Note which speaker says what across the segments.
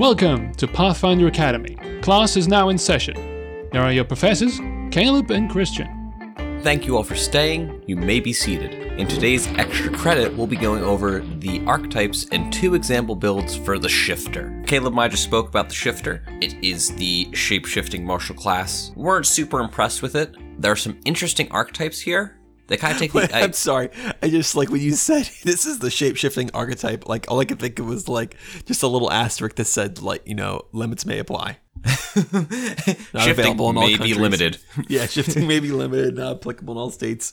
Speaker 1: Welcome to Pathfinder Academy. Class is now in session. Here are your professors, Caleb and Christian.
Speaker 2: Thank you all for staying. You may be seated. In today's extra credit, we'll be going over the archetypes and two example builds for the Shifter. Caleb and I just spoke about the Shifter. It is the shape shifting martial class. Weren't super impressed with it. There are some interesting archetypes here. They kind of take the. I-
Speaker 3: I'm sorry. I just like when you said this is the shape shifting archetype. Like all I could think of was like just a little asterisk that said like you know limits may apply. Not
Speaker 2: shifting
Speaker 3: available in all
Speaker 2: may be limited.
Speaker 3: Yeah, shifting may be limited, not applicable in all states.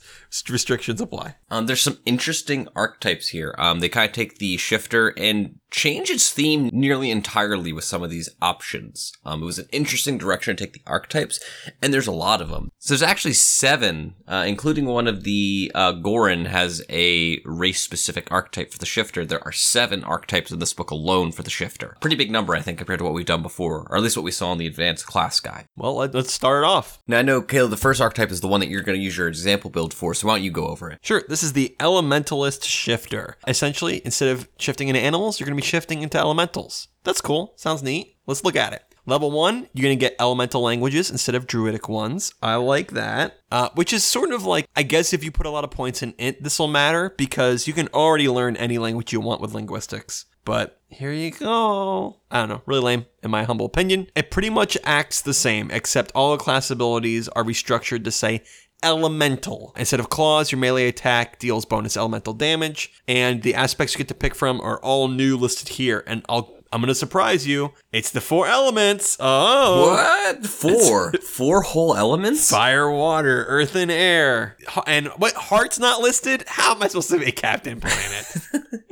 Speaker 3: Restrictions apply.
Speaker 2: Um, there's some interesting archetypes here. Um, they kind of take the shifter and change its theme nearly entirely with some of these options. Um, it was an interesting direction to take the archetypes, and there's a lot of them. So there's actually seven, uh, including one of the uh, Ghoran has a race-specific archetype for the shifter. There are seven archetypes in this book alone for the shifter. Pretty big number, I think, compared to what we've done before, or at least what we saw in the advanced class guide.
Speaker 3: Well, let, let's start it off.
Speaker 2: Now I know, Caleb, the first archetype is the one that you're going to use your example build for. So why don't you go over it?
Speaker 3: Sure, this is the elementalist shifter. Essentially, instead of shifting into animals, you're going to be shifting into elementals. That's cool. Sounds neat. Let's look at it. Level one, you're going to get elemental languages instead of druidic ones. I like that. Uh, which is sort of like, I guess if you put a lot of points in int, this will matter because you can already learn any language you want with linguistics. But here you go. I don't know, really lame in my humble opinion. It pretty much acts the same, except all the class abilities are restructured to say elemental. Instead of claws, your melee attack deals bonus elemental damage, and the aspects you get to pick from are all new listed here. And I'll I'm gonna surprise you. It's the four elements. Oh,
Speaker 2: What? Four? Four whole elements?
Speaker 3: fire, water, earth, and air. And what heart's not listed? How am I supposed to be Captain Planet?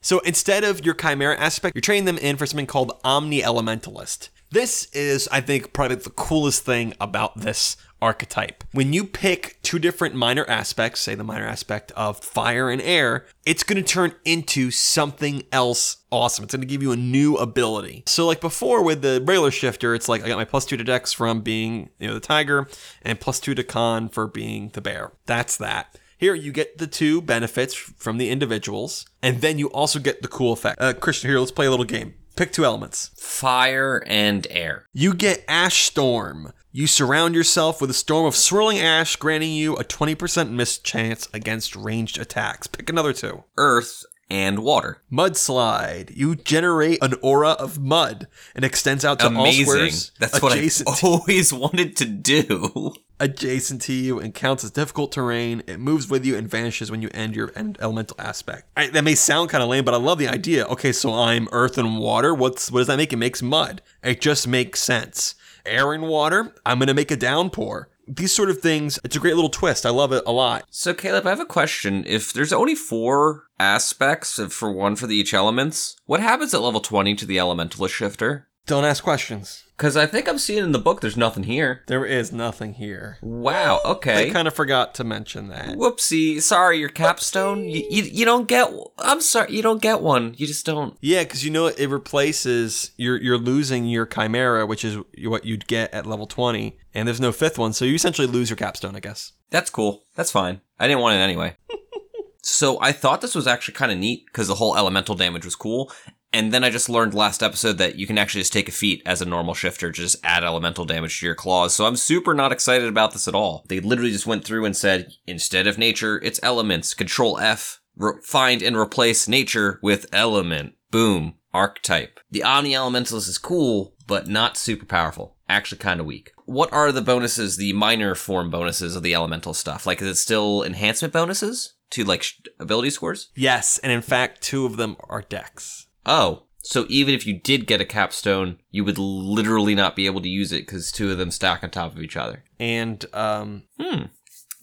Speaker 3: so instead of your chimera aspect, you're training them in for something called Omni Elementalist. This is, I think, probably the coolest thing about this archetype. When you pick two different minor aspects, say the minor aspect of fire and air, it's going to turn into something else awesome. It's going to give you a new ability. So, like before with the regular shifter, it's like I got my plus two to dex from being, you know, the tiger, and plus two to con for being the bear. That's that. Here you get the two benefits from the individuals, and then you also get the cool effect. Uh, Christian, here let's play a little game. Pick two elements.
Speaker 2: Fire and air.
Speaker 3: You get Ash Storm. You surround yourself with a storm of swirling ash, granting you a 20% miss chance against ranged attacks. Pick another two.
Speaker 2: Earth and water.
Speaker 3: Mudslide. You generate an aura of mud and extends out to all
Speaker 2: Amazing.
Speaker 3: squares
Speaker 2: That's what I always wanted to do.
Speaker 3: Adjacent to you and counts as difficult terrain. It moves with you and vanishes when you end your end elemental aspect. I, that may sound kind of lame, but I love the idea. Okay, so I'm earth and water. What's what does that make? It makes mud. It just makes sense. Air and water. I'm gonna make a downpour. These sort of things. It's a great little twist. I love it a lot.
Speaker 2: So, Caleb, I have a question. If there's only four aspects for one for the each elements, what happens at level 20 to the elementalist shifter?
Speaker 3: Don't ask questions.
Speaker 2: Because I think I'm seeing in the book there's nothing here.
Speaker 3: There is nothing here.
Speaker 2: Wow, okay.
Speaker 3: I kind of forgot to mention that.
Speaker 2: Whoopsie. Sorry, your capstone. You, you, you don't get. I'm sorry, you don't get one. You just don't.
Speaker 3: Yeah, because you know it replaces you're you're losing your chimera, which is what you'd get at level twenty, and there's no fifth one, so you essentially lose your capstone, I guess.
Speaker 2: That's cool. That's fine. I didn't want it anyway. so I thought this was actually kind of neat because the whole elemental damage was cool. And then I just learned last episode that you can actually just take a feat as a normal shifter, just add elemental damage to your claws. So I'm super not excited about this at all. They literally just went through and said, instead of nature, it's elements. Control F, re- find and replace nature with element. Boom. Archetype. The Omni Elementalist is cool, but not super powerful. Actually kind of weak. What are the bonuses, the minor form bonuses of the elemental stuff? Like, is it still enhancement bonuses to like sh- ability scores?
Speaker 3: Yes, and in fact, two of them are dex.
Speaker 2: Oh, so even if you did get a capstone, you would literally not be able to use it because two of them stack on top of each other.
Speaker 3: And um,
Speaker 2: Hmm.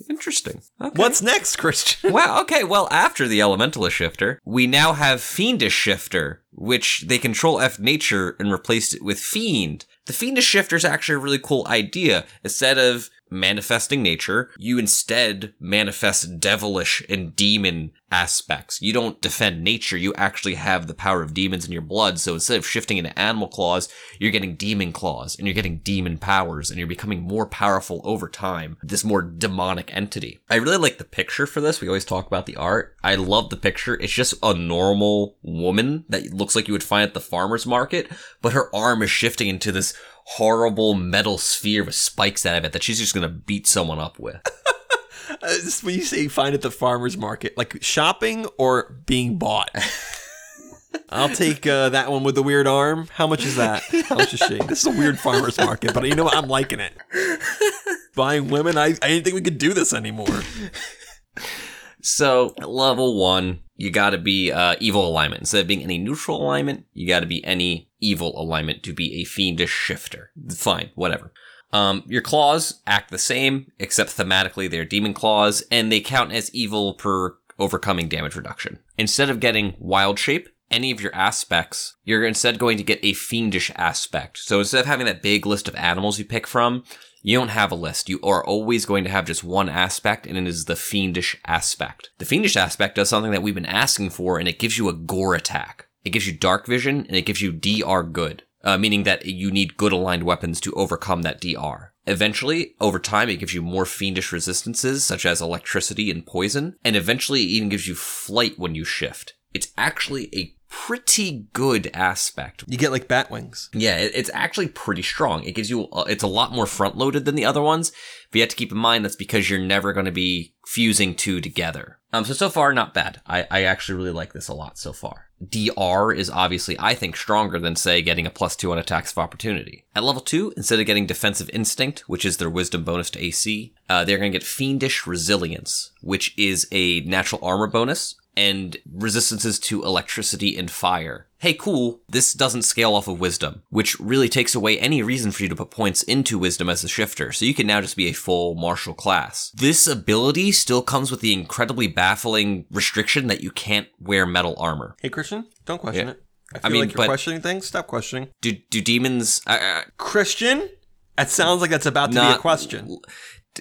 Speaker 2: Interesting. Okay.
Speaker 3: what's next, Christian?
Speaker 2: Wow, okay, well, after the Elementalist Shifter, we now have Fiendish Shifter, which they control F nature and replaced it with Fiend. The Fiendish Shifter is actually a really cool idea. Instead of manifesting nature. You instead manifest devilish and demon aspects. You don't defend nature. You actually have the power of demons in your blood. So instead of shifting into animal claws, you're getting demon claws and you're getting demon powers and you're becoming more powerful over time. This more demonic entity. I really like the picture for this. We always talk about the art. I love the picture. It's just a normal woman that looks like you would find at the farmer's market, but her arm is shifting into this horrible metal sphere with spikes out of it that she's just gonna beat someone up with.
Speaker 3: Uh, when you say you find at the farmer's market, like shopping or being bought. I'll take uh, that one with the weird arm. How much is that? How much is she? This is a weird farmer's market, but you know what? I'm liking it. Buying women, I, I didn't think we could do this anymore.
Speaker 2: So level one, you gotta be uh, evil alignment. Instead of being any neutral alignment, you gotta be any evil alignment to be a fiendish shifter. Fine, whatever. Um, your claws act the same, except thematically they're demon claws, and they count as evil per overcoming damage reduction. Instead of getting wild shape, any of your aspects, you're instead going to get a fiendish aspect. So instead of having that big list of animals you pick from, you don't have a list. You are always going to have just one aspect, and it is the fiendish aspect. The fiendish aspect does something that we've been asking for, and it gives you a gore attack. It gives you dark vision, and it gives you DR good, uh, meaning that you need good aligned weapons to overcome that DR. Eventually, over time, it gives you more fiendish resistances, such as electricity and poison, and eventually it even gives you flight when you shift. It's actually a pretty good aspect.
Speaker 3: You get like bat wings.
Speaker 2: Yeah, it, it's actually pretty strong. It gives you, uh, it's a lot more front loaded than the other ones. But you have to keep in mind that's because you're never going to be fusing two together. Um, so, so far, not bad. I, I actually really like this a lot so far. DR is obviously, I think, stronger than, say, getting a plus two on attacks of opportunity. At level two, instead of getting defensive instinct, which is their wisdom bonus to AC, uh, they're going to get fiendish resilience, which is a natural armor bonus and resistances to electricity and fire. Hey, cool, this doesn't scale off of wisdom, which really takes away any reason for you to put points into wisdom as a shifter, so you can now just be a full martial class. This ability still comes with the incredibly baffling restriction that you can't wear metal armor.
Speaker 3: Hey, Christian, don't question
Speaker 2: Yeah.
Speaker 3: it. I feel
Speaker 2: mean,
Speaker 3: like you're
Speaker 2: but-
Speaker 3: questioning things. Stop questioning.
Speaker 2: Do, do demons, uh,
Speaker 3: Christian? That sounds like that's about to be a question.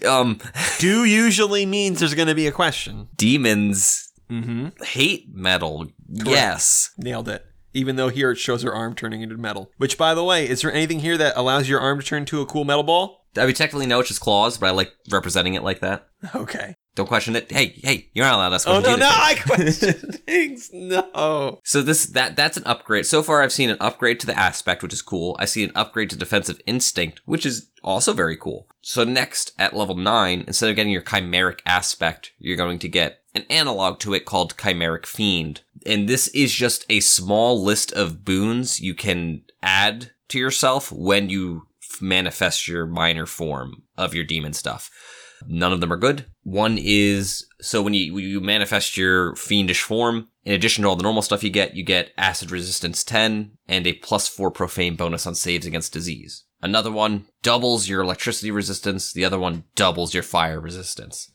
Speaker 2: uh, um,
Speaker 3: Do usually means there's going to be a question.
Speaker 2: demons
Speaker 3: Mm-hmm.
Speaker 2: hate metal. Yes.
Speaker 3: Nailed it. Even though here it shows her arm turning into metal. Which, by the way, is there anything here that allows your arm to turn to a cool metal ball?
Speaker 2: I mean, technically, no, it's just claws, but I like representing it like that.
Speaker 3: Okay.
Speaker 2: Don't question it. Hey, hey, you're not allowed to ask questions.
Speaker 3: Oh
Speaker 2: questions
Speaker 3: no, no, I question things. No.
Speaker 2: So this that that's an upgrade. So far, I've seen an upgrade to the aspect, which is cool. I see an upgrade to defensive instinct, which is also very cool. So next, at level nine, instead of getting your chimeric aspect, you're going to get an analog to it called chimeric fiend, and this is just a small list of boons you can add to yourself when you manifest your minor form of your demon stuff. None of them are good. One is so when you you manifest your fiendish form, in addition to all the normal stuff you get, you get acid resistance 10 and a plus 4 profane bonus on saves against disease. Another one doubles your electricity resistance, the other one doubles your fire resistance.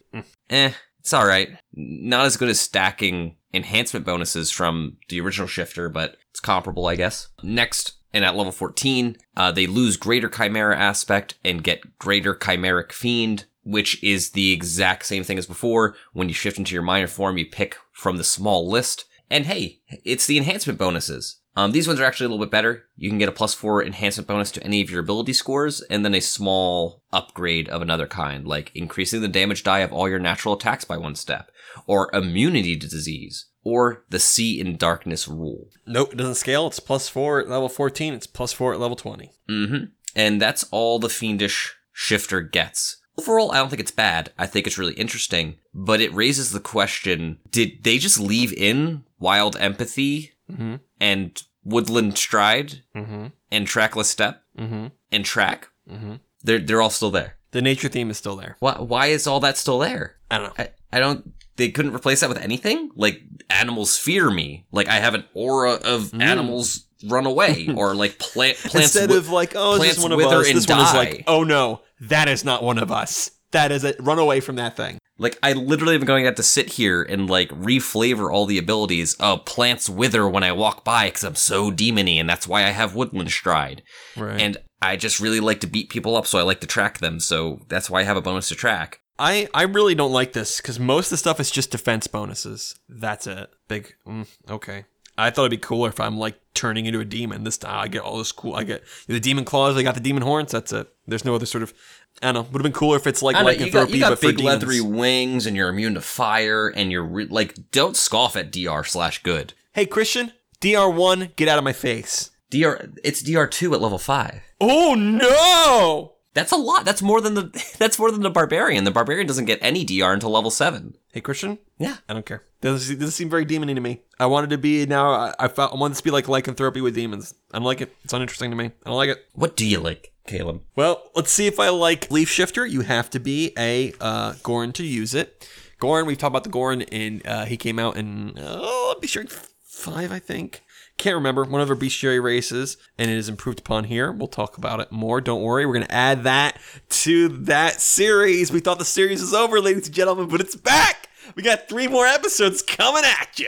Speaker 2: Eh, it's alright. Not as good as stacking enhancement bonuses from the original shifter, but it's comparable, I guess. Next, and at level 14, uh, they lose greater chimera aspect and get greater chimeric fiend, which is the exact same thing as before. When you shift into your minor form, you pick from the small list. And hey, it's the enhancement bonuses. Um, these ones are actually a little bit better. You can get a plus four enhancement bonus to any of your ability scores, and then a small upgrade of another kind, like increasing the damage die of all your natural attacks by one step, or immunity to disease, or the see in darkness rule.
Speaker 3: Nope, it doesn't scale. It's plus four at level 14. It's plus four at level 20.
Speaker 2: Mm-hmm. And that's all the fiendish shifter gets. Overall, I don't think it's bad. I think it's really interesting, but it raises the question: Did they just leave in wild empathy
Speaker 3: Mm-hmm.
Speaker 2: and woodland stride
Speaker 3: Mm-hmm.
Speaker 2: and trackless step
Speaker 3: Mm-hmm.
Speaker 2: and track?
Speaker 3: Mm-hmm.
Speaker 2: They're they're all still there.
Speaker 3: The nature theme is still there.
Speaker 2: Why why is all that still there?
Speaker 3: I don't know.
Speaker 2: I, I don't. They couldn't replace that with anything. Like animals fear me. Like I have an aura of animals run away, or like plant plants.
Speaker 3: Instead of like, oh, is
Speaker 2: plants
Speaker 3: this one of us?
Speaker 2: and
Speaker 3: This one is
Speaker 2: die.
Speaker 3: like, oh no, that is not one of us. That is it. Run away from that thing.
Speaker 2: Like I literally am going to have to sit here and like reflavor all the abilities. Oh, plants wither when I walk by because I'm so demony, and that's why I have woodland stride.
Speaker 3: Right.
Speaker 2: And I just really like to beat people up, so I like to track them. So that's why I have a bonus to track.
Speaker 3: I, I really don't like this because most of the stuff is just defense bonuses. That's it. Big. Mm, okay. I thought it'd be cooler if I'm like turning into a demon. This time I get all this cool. I get the demon claws. I got the demon horns. That's it. There's no other sort of. I don't know. Would have been cooler if it's like
Speaker 2: I know, you got,
Speaker 3: lycanthropy,
Speaker 2: you got
Speaker 3: but
Speaker 2: big leathery wings, and you're immune to fire, and you're re- like, don't scoff at DR slash good.
Speaker 3: Hey Christian, DR1, get out of my face.
Speaker 2: DR, it's DR two at level five.
Speaker 3: Oh no!
Speaker 2: That's a lot. That's more than the that's more than the barbarian. The barbarian doesn't get any DR until level seven.
Speaker 3: Hey Christian,
Speaker 2: Yeah.
Speaker 3: I don't care. Doesn't doesn't seem very demony to me. I wanted to be now. I, I felt I wanted this to be like lycanthropy with demons. I don't like it. It's uninteresting to me. I don't like it.
Speaker 2: What do you like, Caleb?
Speaker 3: Well, let's see if I like Leaf Shifter. You have to be a uh, Ghoran to use it. Ghoran. we've talked about the Ghoran, and uh, he came out in oh, be sure five, I think. Can't remember one of our bestiary races, and it is improved upon here. We'll talk about it more. Don't worry, we're gonna add that to that series. We thought the series was over, ladies and gentlemen, but it's back. We got three more episodes coming at you.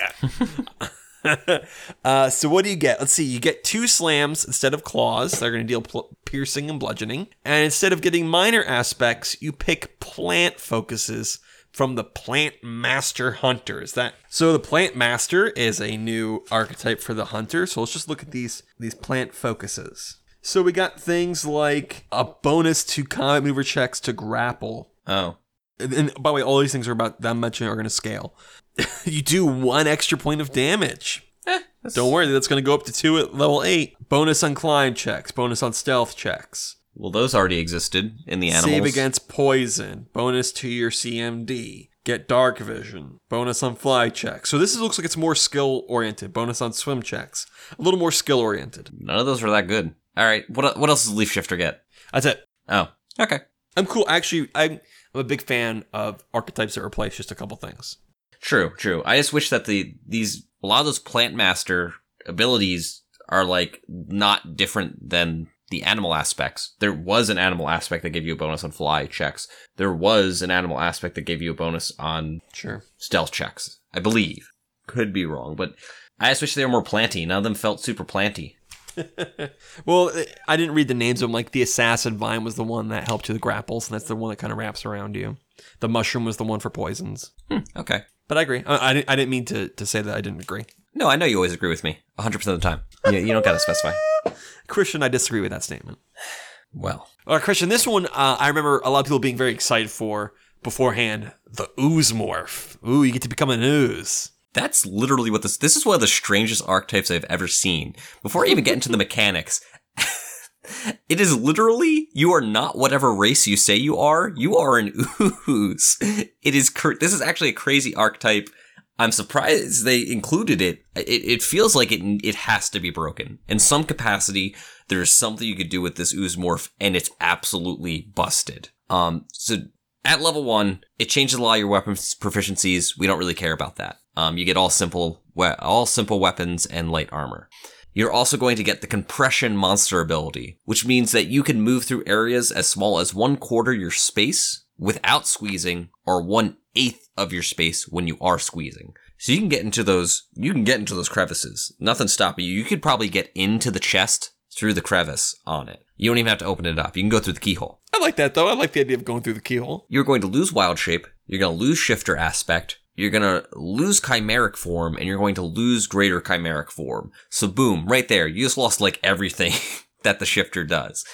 Speaker 3: uh, so what do you get? Let's see. You get two slams instead of claws. They're going to deal pl- piercing and bludgeoning. And instead of getting minor aspects, you pick plant focuses from the Plant Master Hunter. Is that so? The Plant Master is a new archetype for the hunter. So let's just look at these these plant focuses. So we got things like a bonus to combat maneuver checks to grapple.
Speaker 2: Oh,
Speaker 3: And, by the way, all these things are about that I'm are going to scale. you do one extra point of damage. Eh, Don't worry, that's going to go up to two at level eight. Bonus on climb checks, bonus on stealth checks.
Speaker 2: Well, those already existed in the animals.
Speaker 3: Save against poison, bonus to your CMD. Get dark vision, bonus on fly checks. So this is, looks like it's more skill oriented. Bonus on swim checks, a little more skill oriented.
Speaker 2: None of those were that good. All right, what what else does Leaf Shifter get?
Speaker 3: That's it.
Speaker 2: Oh, okay.
Speaker 3: I'm cool. Actually, I'm, I'm a big fan of archetypes that replace just a couple things.
Speaker 2: True, true. I just wish that the these a lot of those plant master abilities are like not different than the animal aspects. There was an animal aspect that gave you a bonus on fly checks. There was an animal aspect that gave you a bonus on
Speaker 3: Sure.
Speaker 2: stealth checks. I believe. Could be wrong, but I just wish they were more planty. None of them felt super planty.
Speaker 3: Well, I didn't read the names of them. Like the assassin vine was the one that helped you with grapples, and that's the one that kind of wraps around you. The mushroom was the one for poisons.
Speaker 2: Hmm, okay.
Speaker 3: But I agree. I, I, didn't, I didn't mean to, to say that I didn't agree.
Speaker 2: No, I know you always agree with me. 100% of the time. You, you don't got to specify.
Speaker 3: Christian, I disagree with that statement.
Speaker 2: Well,
Speaker 3: All right, Christian, this one uh, I remember a lot of people being very excited for beforehand. The ooze morph. Ooh, you get to become an ooze.
Speaker 2: That's literally what this. This is one of the strangest archetypes I've ever seen. Before I even get into the mechanics, it is literally you are not whatever race you say you are. You are an ooze. It is. This is actually a crazy archetype. I'm surprised they included it. It, it feels like it. It has to be broken in some capacity. There's something you could do with this ooze morph, and it's absolutely busted. Um. So at level one, it changes a lot of your weapons proficiencies. We don't really care about that. Um, you get all simple, we- all simple weapons and light armor. You're also going to get the compression monster ability, which means that you can move through areas as small as one quarter your space without squeezing, or one eighth of your space when you are squeezing. So you can get into those, you can get into those crevices. Nothing's stopping you. You could probably get into the chest through the crevice on it. You don't even have to open it up. You can go through the keyhole.
Speaker 3: I like that, though. I like the idea of going through the keyhole.
Speaker 2: You're going to lose wild shape. You're going to lose shifter aspect. You're going to lose chimeric form and you're going to lose greater chimeric form. So boom, right there. You just lost like everything that the shifter does.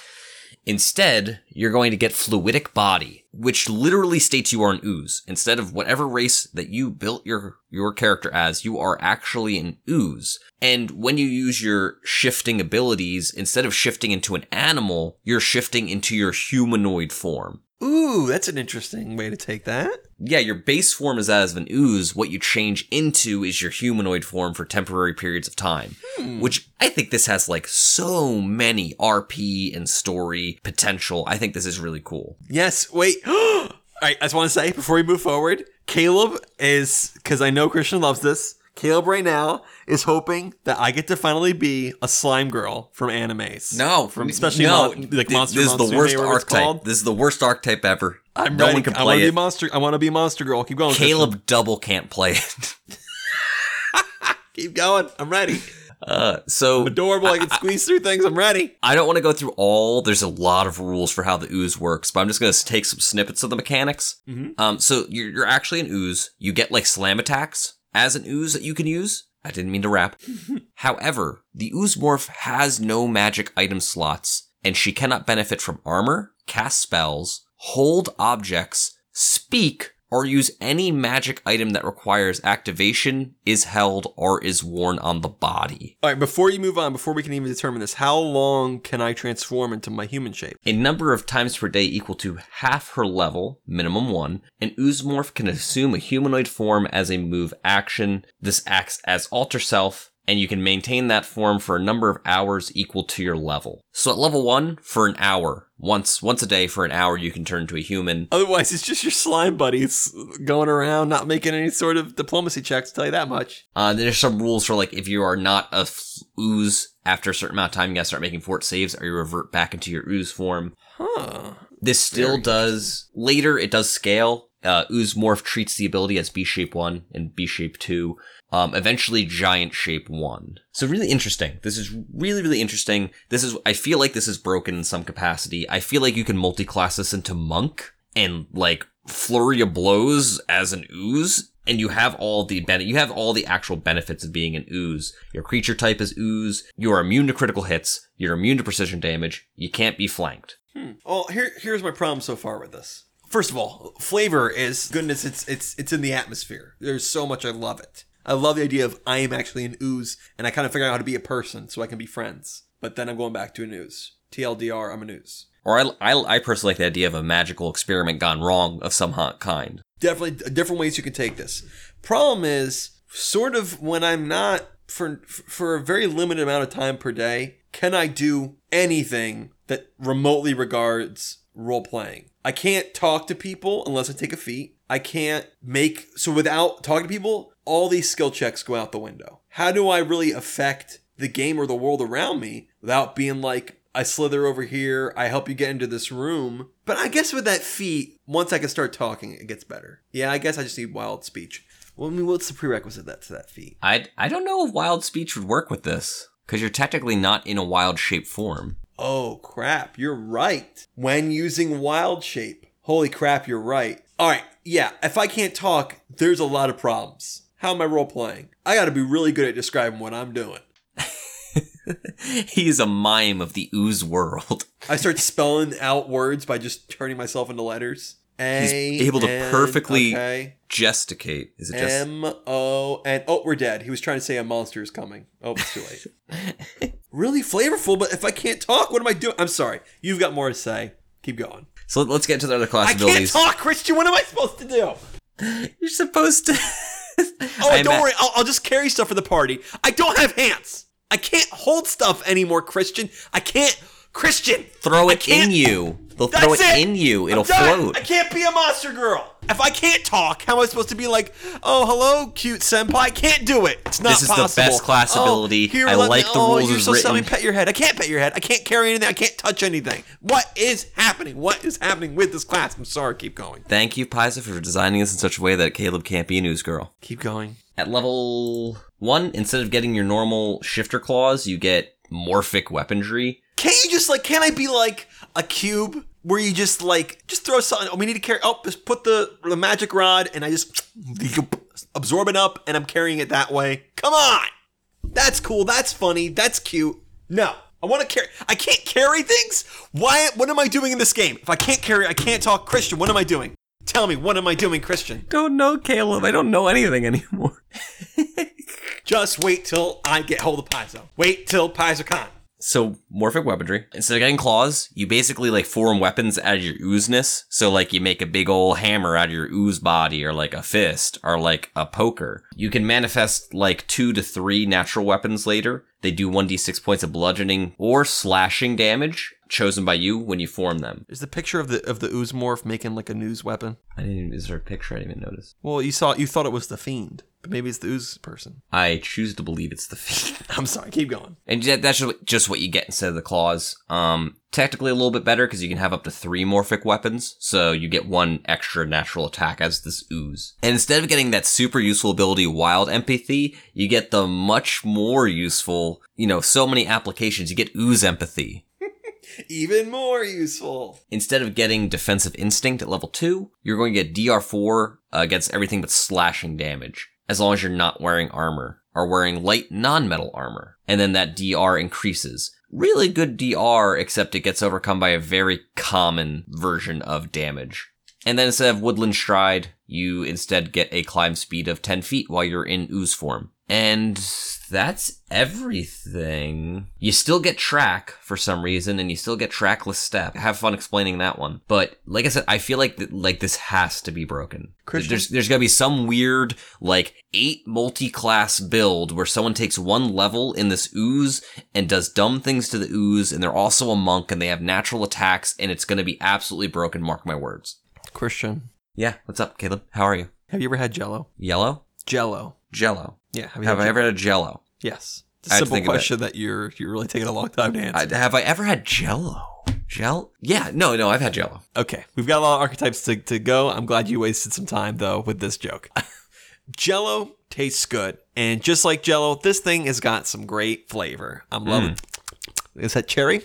Speaker 2: Instead, you're going to get fluidic body, which literally states you are an ooze. Instead of whatever race that you built your, your character as, you are actually an ooze. And when you use your shifting abilities, instead of shifting into an animal, you're shifting into your humanoid form.
Speaker 3: Ooh, that's an interesting way to take that.
Speaker 2: Yeah, your base form is that of an ooze. What you change into is your humanoid form for temporary periods of time. Hmm. Which I think this has like so many RP and story potential. I think this is really cool.
Speaker 3: Yes. Wait. All right. I just want to say before we move forward, Caleb is because I know Christian loves this. Caleb right now is hoping that I get to finally be a slime girl from animes. No, from especially
Speaker 2: no,
Speaker 3: mon- like monster.
Speaker 2: This is the worst archetype. This is the worst archetype ever.
Speaker 3: I'm
Speaker 2: no
Speaker 3: ready.
Speaker 2: one can
Speaker 3: I want
Speaker 2: play
Speaker 3: to be monster. I want to be monster girl. Keep going.
Speaker 2: Caleb double can't play it.
Speaker 3: Keep going. I'm ready.
Speaker 2: Uh, so
Speaker 3: Adorable. I can squeeze through things. I'm ready.
Speaker 2: I don't want to go through all. There's a lot of rules for how the ooze works, but I'm just going to take some snippets of the mechanics.
Speaker 3: Mhm.
Speaker 2: Um, so you're, you're actually an ooze. You get like slam attacks as an ooze that you can use. I didn't mean to rap. However, the ooze morph has no magic item slots, and she cannot benefit from armor, cast spells, hold objects, speak, or use any magic item that requires activation, is held, or is worn on the body.
Speaker 3: All right. Before you move on, before we can even determine this, how long can I transform into my human shape?
Speaker 2: A number of times per day equal to half her level, minimum one, an oozemorph can assume a humanoid form as a move action. This acts as alter self, and you can maintain that form for a number of hours equal to your level. So at level one, for an hour, once once a day for an hour, you can turn into a human.
Speaker 3: Otherwise, it's just your slime buddies going around, not making any sort of diplomacy checks. To tell you that much.
Speaker 2: Uh, there's some rules for like if you are not a f- ooze after a certain amount of time, you gotta start making fort saves, or you revert back into your ooze form.
Speaker 3: Huh.
Speaker 2: This still
Speaker 3: Very
Speaker 2: does later. It does scale. Uh, Ooze Morph treats the ability as Beast Shape One and Beast Shape Two. Um, eventually Giant Shape One. So really interesting. This is really really interesting. This is. I feel like this is broken in some capacity. I feel like you can multi-class this into Monk and like flurry of blows as an ooze. And you have all the ben- you have all the actual benefits of being an ooze. Your creature type is ooze. You are immune to critical hits. You're immune to precision damage. You can't be flanked.
Speaker 3: Well, here here's my problem so far with this. First of all, flavor is goodness. It's it's it's in the atmosphere. There's so much I love it. I love the idea of I am actually an ooze, and I kind of figure out how to be a person so I can be friends. But then I'm going back to an ooze. TLDR, I'm an ooze.
Speaker 2: Or I, I, I personally like the idea of a magical experiment gone wrong of some kind.
Speaker 3: Definitely different ways you can take this. Problem is, sort of when I'm not for for a very limited amount of time per day, can I do anything that remotely regards role playing? I can't talk to people unless I take a feat. I can't make so without talking to people, all these skill checks go out the window. How do I really affect the game or the world around me without being like I slither over here, I help you get into this room. But I guess with that feat, once I can start talking, it gets better. Yeah, I guess I just need wild speech. Well, I mean, what's the prerequisite that to that feat?
Speaker 2: I, I don't know if wild speech would work with this, because you're technically not in a wild shape form.
Speaker 3: Oh crap, you're right. When using wild shape. Holy crap, you're right. Alright, yeah, if I can't talk, there's a lot of problems. How am I role playing? I gotta be really good at describing what I'm doing.
Speaker 2: He's a mime of the ooze world.
Speaker 3: I start spelling out words by just turning myself into letters. A
Speaker 2: He's able to
Speaker 3: N,
Speaker 2: perfectly-
Speaker 3: okay.
Speaker 2: Gesticate. Is it just.
Speaker 3: M O N. Oh, we're dead. He was trying to say a monster is coming. Oh, it's too late. really flavorful, but if I can't talk, what am I doing? I'm sorry. You've got more to say. Keep going.
Speaker 2: so let's get to the other class
Speaker 3: I can't talk, Christian. What am I supposed to do?
Speaker 2: You're supposed to.
Speaker 3: Oh,
Speaker 2: I
Speaker 3: don't worry. I'll, I'll just carry stuff for the party. I don't have hands. I can't hold stuff anymore, Christian. I can't. Christian,
Speaker 2: Throw it in you. They'll throw it,
Speaker 3: it.
Speaker 2: in you. It'll float.
Speaker 3: I can't be a monster girl. If I can't talk, how am I supposed to be like, oh, hello, cute senpai? I can't do it. It's not possible.
Speaker 2: This is the best class
Speaker 3: Oh,
Speaker 2: ability. I
Speaker 3: let
Speaker 2: like
Speaker 3: me,
Speaker 2: the
Speaker 3: oh,
Speaker 2: rules
Speaker 3: you're so
Speaker 2: written.
Speaker 3: Pet your head. I can't pet your head. I can't carry anything. I can't touch anything. What is happening? What is happening with this class? I'm sorry. Keep going.
Speaker 2: Thank you, Paizo, for designing this in such a way that Caleb can't be an ooze girl.
Speaker 3: Keep going.
Speaker 2: At level one, instead of getting your normal shifter claws, you get morphic weaponry.
Speaker 3: Can't you just like? Can I be like a cube where you just like just throw something? Oh, we need to carry. Oh, just put the the magic rod, and I just absorb it up, and I'm carrying it that way. Come on, that's cool. That's funny. That's cute. No, I want to carry. I can't carry things. Why? What am I doing in this game? If I can't carry, I can't talk. Christian, what am I doing? Tell me, what am I doing, Christian?
Speaker 2: Don't know, Caleb. I don't know anything anymore.
Speaker 3: Just wait till I get hold of Paizo. Wait till PaizoCon.
Speaker 2: So morphic weaponry. Instead of getting claws, you basically like form weapons out of your oozeness. So like you make a big old hammer out of your ooze body, or like a fist, or like a poker. You can manifest like two to three natural weapons later. They do 1d6 points of bludgeoning or slashing damage chosen by you when you form them.
Speaker 3: Is the picture of the of the ooze morph making like an ooze weapon?
Speaker 2: I didn't even, is there a picture? I didn't even notice.
Speaker 3: Well, you saw you thought it was the fiend, but maybe it's the ooze person.
Speaker 2: I choose to believe it's the fiend.
Speaker 3: I'm sorry, keep going.
Speaker 2: And that- that's just- just what you get instead of the claws. Um, technically a little bit better because you can have up to three morphic weapons, so you get one extra natural attack as this ooze. And instead of getting that super useful ability Wild Empathy, you get the much more useful, you know, so many applications. You get Ooze Empathy.
Speaker 3: Even more useful.
Speaker 2: Instead of getting Defensive Instinct at level 2, you're going to get DR4 against everything but slashing damage, as long as you're not wearing armor, or wearing light non-metal armor. And then that DR increases. Really good DR, except it gets overcome by a very common version of damage. And then instead of Woodland Stride, you instead get a climb speed of 10 feet while you're in ooze form. And that's everything. You still get track for some reason, and you still get trackless step. Have fun explaining that one. But like I said, I feel like th- like this has to be broken.
Speaker 3: Christian?
Speaker 2: There's there's gotta be some weird like eight multi-class build where someone takes one level in this ooze and does dumb things to the ooze, and they're also a monk and they have natural attacks, and it's gonna be absolutely broken. Mark my words.
Speaker 3: Christian,
Speaker 2: Yeah, what's up, Caleb? How are you?
Speaker 3: have you ever had Jello?
Speaker 2: Yellow?
Speaker 3: Jello.
Speaker 2: Jello.
Speaker 3: Yeah. Have, you
Speaker 2: Have I ever had a Jello?
Speaker 3: Yes. It's a simple
Speaker 2: it.
Speaker 3: question that you're you're really taking a long time to answer.
Speaker 2: I, have I ever had Jello? Gel? Yeah, no, no, I've had Jello.
Speaker 3: Okay, we've got a lot of archetypes to, to go. I'm glad you wasted some time though with this joke. Jello tastes good, and just like Jello, this thing has got some great flavor. I'm mm. loving. Is that cherry?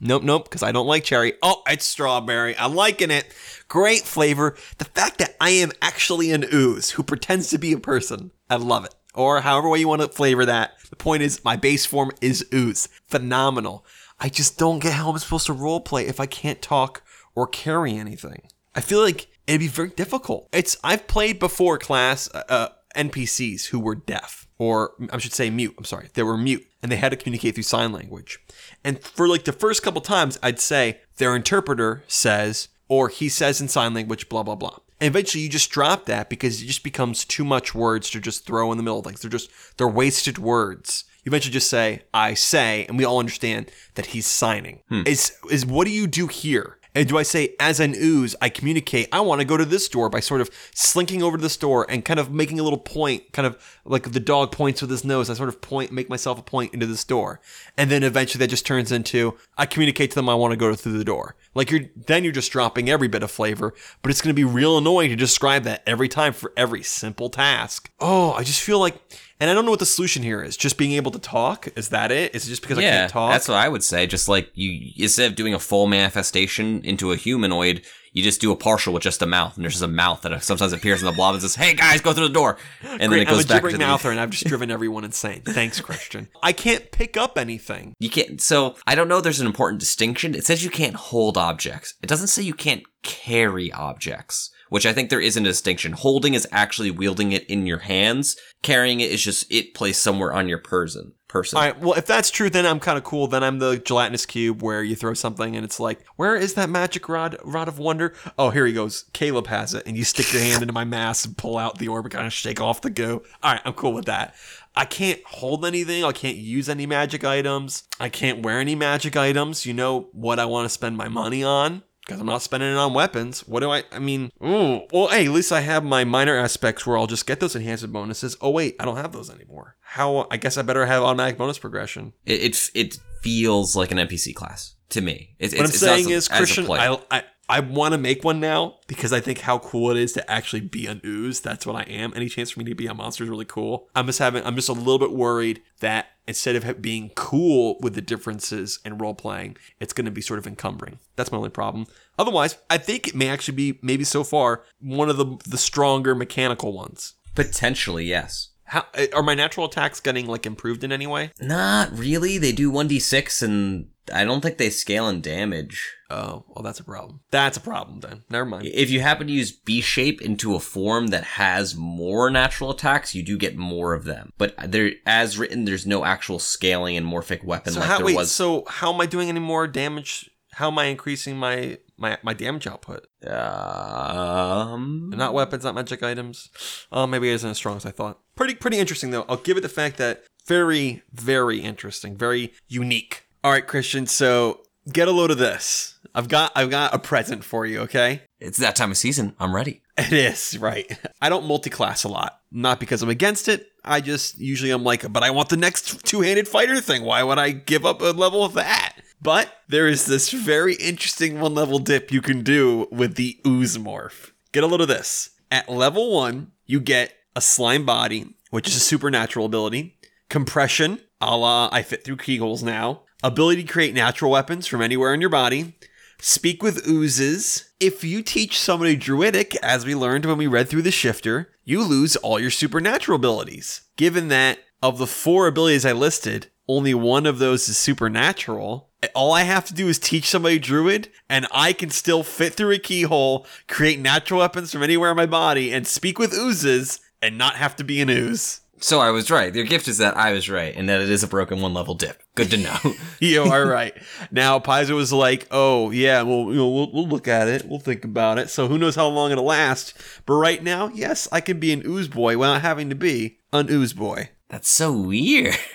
Speaker 3: Nope, nope, because I don't like cherry. Oh, it's strawberry. I'm liking it. Great flavor. The fact that I am actually an ooze who pretends to be a person, I love it. Or however way you want to flavor that. The point is, my base form is ooze. Phenomenal. I just don't get how I'm supposed to roleplay if I can't talk or carry anything. I feel like it'd be very difficult. It's I've played before class uh, uh, NPCs who were deaf, or I should say mute. I'm sorry, they were mute, and they had to communicate through sign language. And for like the first couple times, I'd say their interpreter says, or he says in sign language, blah blah blah. And eventually, you just drop that because it just becomes too much words to just throw in the middle of things. They're just they're wasted words. You eventually just say, "I say," and we all understand that he's signing. Hmm. Is is what do you do here? And do I say, as an ooze, I communicate, I want to go to this door by sort of slinking over to the door and kind of making a little point, kind of like the dog points with his nose. I sort of point, make myself a point into this door. And then eventually that just turns into, I communicate to them, I want to go through the door. Like you're, then you're just dropping every bit of flavor, but it's going to be real annoying to describe that every time for every simple task. Oh, I just feel like, and I don't know what the solution here is. Just being able to talk? Is that it? Is it just because I can't talk?
Speaker 2: that's what I would say. Just like you, instead of doing a full manifestation into a humanoid, you just do a partial with just a mouth, and there's just a mouth that sometimes appears in the blob and says, "Hey guys, go through the door," and then
Speaker 3: Great,
Speaker 2: it goes
Speaker 3: I'm a
Speaker 2: back
Speaker 3: gibbering
Speaker 2: to the.
Speaker 3: mouther, and I've just driven everyone insane. Thanks, Christian. I can't pick up anything.
Speaker 2: You can't. So I don't know. There's an important distinction. It says you can't hold objects. It doesn't say you can't carry objects, which I think there is a distinction. Holding is actually wielding it in your hands. Carrying it is just it placed somewhere on your person. Person.
Speaker 3: All right, well, if that's true, then I'm kind of cool. Then I'm the gelatinous cube where you throw something and it's like, where is that magic rod, rod of wonder? Oh, here he goes. Caleb has it, and you stick your hand into my mass and pull out the orb and kind of shake off the goo. All right, I'm cool with that. I can't hold anything. I can't use any magic items. I can't wear any magic items. You know what I want to spend my money on? Because I'm not spending it on weapons. What do I? I mean, ooh. Well, hey, at least I have my minor aspects where I'll just get those enhancement bonuses. Oh wait, I don't have those anymore. How? I guess I better have automatic bonus progression.
Speaker 2: It, it it feels like an NPC class to me. It's,
Speaker 3: What I'm
Speaker 2: it's, it's not
Speaker 3: saying
Speaker 2: some-
Speaker 3: is, Christian. I I, I want to make one now because I think how cool it is to actually be an ooze. That's what I am. Any chance for me to be a monster is really cool. I'm just having. I'm just a little bit worried that instead of being cool with the differences in role playing, it's going to be sort of encumbering. That's my only problem. Otherwise, I think it may actually be maybe so far one of the the stronger mechanical ones.
Speaker 2: potentially yes.
Speaker 3: How are my natural attacks getting like improved in any way?
Speaker 2: Not really. They do one d six, and I don't think they scale in damage.
Speaker 3: Oh, well, that's a problem. That's a problem then. Never mind.
Speaker 2: If you happen to use beast shape into a form that has more natural attacks, you do get more of them. But there, as written, there's no actual scaling in morphic weapon
Speaker 3: So
Speaker 2: like
Speaker 3: how
Speaker 2: there
Speaker 3: wait,
Speaker 2: was.
Speaker 3: so how am I doing any more damage? How am I increasing my my my damage output?
Speaker 2: um,
Speaker 3: Not weapons, not magic items. Oh, maybe it isn't as strong as I thought. Pretty pretty interesting though. I'll give it the fact that very very interesting, very unique. All right, Christian. So get a load of this. I've got I've got a present for you. Okay.
Speaker 2: it's that time of season. I'm ready.
Speaker 3: It is, right. I don't multi-class a lot. Not because I'm against it. I just usually I'm like, but I want the next two-handed fighter thing. Why would I give up a level of that? But there is this very interesting one level dip you can do with the ooze morph. Get a load of this. At level one, you get a slime body, which is a supernatural ability, compression, a la I fit through keyholes now, ability to create natural weapons from anywhere in your body, speak with oozes. If you teach somebody druidic, as we learned when we read through the shifter, you lose all your supernatural abilities. Given that of the four abilities I listed, only one of those is supernatural. All I have to do is teach somebody druid, and I can still fit through a keyhole, create natural weapons from anywhere in my body, and speak with oozes, and not have to be an ooze.
Speaker 2: So I was right. Your gift is that I was right, and that it is a broken one level dip. Good to know.
Speaker 3: you are right. Now Paizo was like, "Oh yeah, well, you know, we'll we'll look at it. We'll think about it. So who knows how long it'll last? But right now, yes, I can be an ooze boy without having to be an ooze boy.
Speaker 2: That's so weird.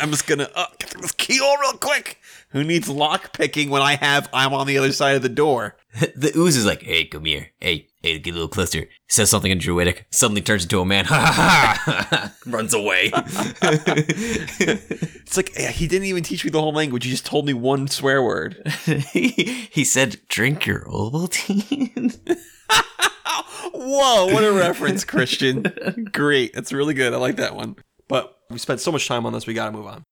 Speaker 3: I'm just gonna uh, get through this keyhole real quick. Who needs lock picking when I have I'm on the other side of the door?
Speaker 2: the ooze is like, hey, come here. Hey, hey, get a little closer. Says something in Druidic. Suddenly turns into a man. Ha ha ha! Runs away.
Speaker 3: It's like he didn't even teach me the whole language. He just told me one swear word.
Speaker 2: he, he said, drink your Ovaltine.
Speaker 3: Whoa, what a reference, Christian. Great. That's really good. I like that one. But we spent so much time on this, we gotta move on.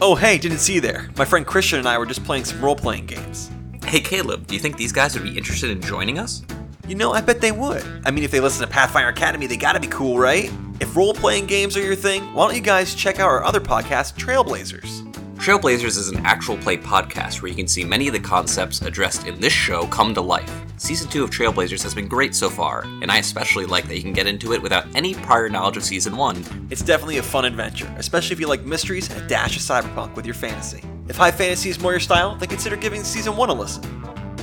Speaker 3: Oh, hey, didn't see you there. My friend Christian and I were just playing some role playing games.
Speaker 2: hey, Caleb, do you think these guys would be interested in joining us?
Speaker 3: You know, I bet they would. I mean, if they listen to Pathfinder Academy, they gotta be cool, right? If role playing games are your thing, why don't you guys check out our other podcast, Trailblazers?
Speaker 2: Trailblazers is an actual play podcast where you can see many of the concepts addressed in this show come to life. Season 2 of Trailblazers has been great so far, and I especially like that you can get into it without any prior knowledge of Season 1.
Speaker 3: It's definitely a fun adventure, especially if you like mysteries and a dash of cyberpunk with your fantasy. If high fantasy is more your style, then consider giving season 1 a listen.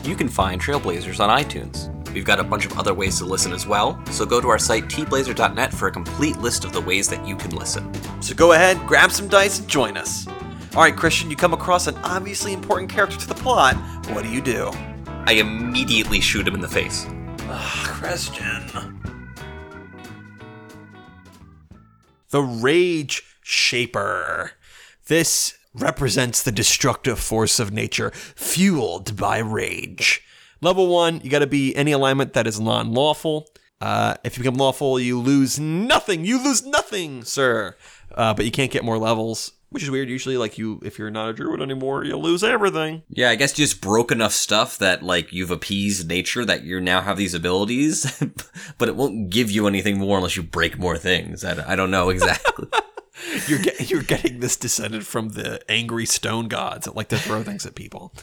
Speaker 2: You can find Trailblazers on iTunes. We've got a bunch of other ways to listen as well, so go to our site tblazer.net for a complete list of the ways that you can listen.
Speaker 3: So go ahead, grab some dice, and join us. Alright, Christian, you come across an obviously important character to the plot. What do you do?
Speaker 2: I immediately shoot him in the face.
Speaker 3: Ah, Christian. The Rage Shaper. This represents the destructive force of nature, fueled by rage. Level one, you gotta be any alignment that is non lawful. Uh, if you become lawful, you lose nothing. You lose nothing, sir. Uh, but you can't get more levels, which is weird. Usually, like you, if you're not a druid anymore, you lose everything.
Speaker 2: Yeah, I guess you just broke enough stuff that like you've appeased nature that you now have these abilities, but it won't give you anything more unless you break more things. I, I don't know exactly.
Speaker 3: You're get, you're getting this descended from the angry stone gods that like to throw things at people.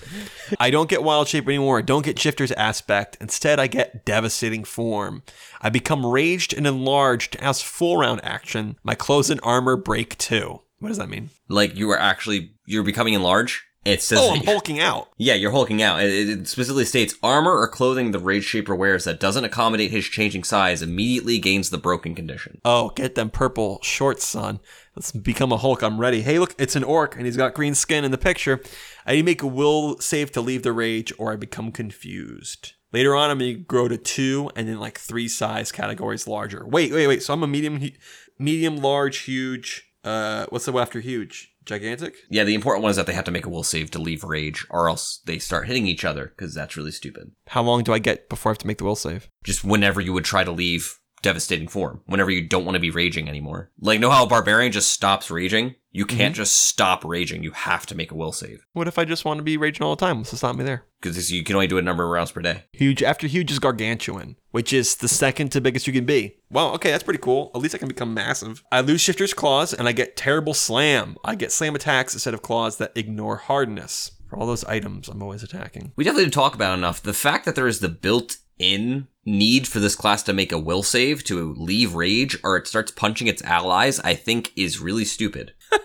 Speaker 3: I don't get wild shape anymore. I don't get shifter's aspect. Instead, I get devastating form. I become raged and enlarged as full round action. My clothes and armor break too. What does that mean?
Speaker 2: like you are actually you're becoming enlarged. It says
Speaker 3: Oh, I'm hulking out.
Speaker 2: yeah, you're hulking out. It, it specifically states armor or clothing the Rage Shaper wears that doesn't accommodate his changing size immediately gains the broken condition.
Speaker 3: Oh, get them purple shorts, son. Let's become a Hulk. I'm ready. Hey, look, it's an orc, and he's got green skin in the picture. I need to make a will save to leave the rage, or I become confused. Later on, I'm going to grow to two, and then like three size categories larger. Wait, wait, wait. So I'm a medium, medium, large, huge. Uh, what's the after huge? Gigantic.
Speaker 2: Yeah, the important one is that they have to make a will save to leave rage, or else they start hitting each other because that's really stupid.
Speaker 3: How long do I get before I have to make the will save?
Speaker 2: Just whenever you would try to leave devastating form, whenever you don't want to be raging anymore. Like, know how a barbarian just stops raging? You can't mm-hmm. just stop raging. You have to make a will save
Speaker 3: What if I just want to be raging all the time? What's to stop me there?
Speaker 2: because you can only do a number of rounds per day.
Speaker 3: Huge after huge is gargantuan, which is the second to biggest you can be. Well, okay, that's pretty cool. At least I can become massive. I lose shifter's claws and I get terrible slam. I get slam attacks instead of claws that ignore hardness. For all those items, I'm always attacking.
Speaker 2: We definitely didn't talk about enough. The fact that there is the built-in need for this class to make a will save to leave rage, or it starts punching its allies, I think is really stupid.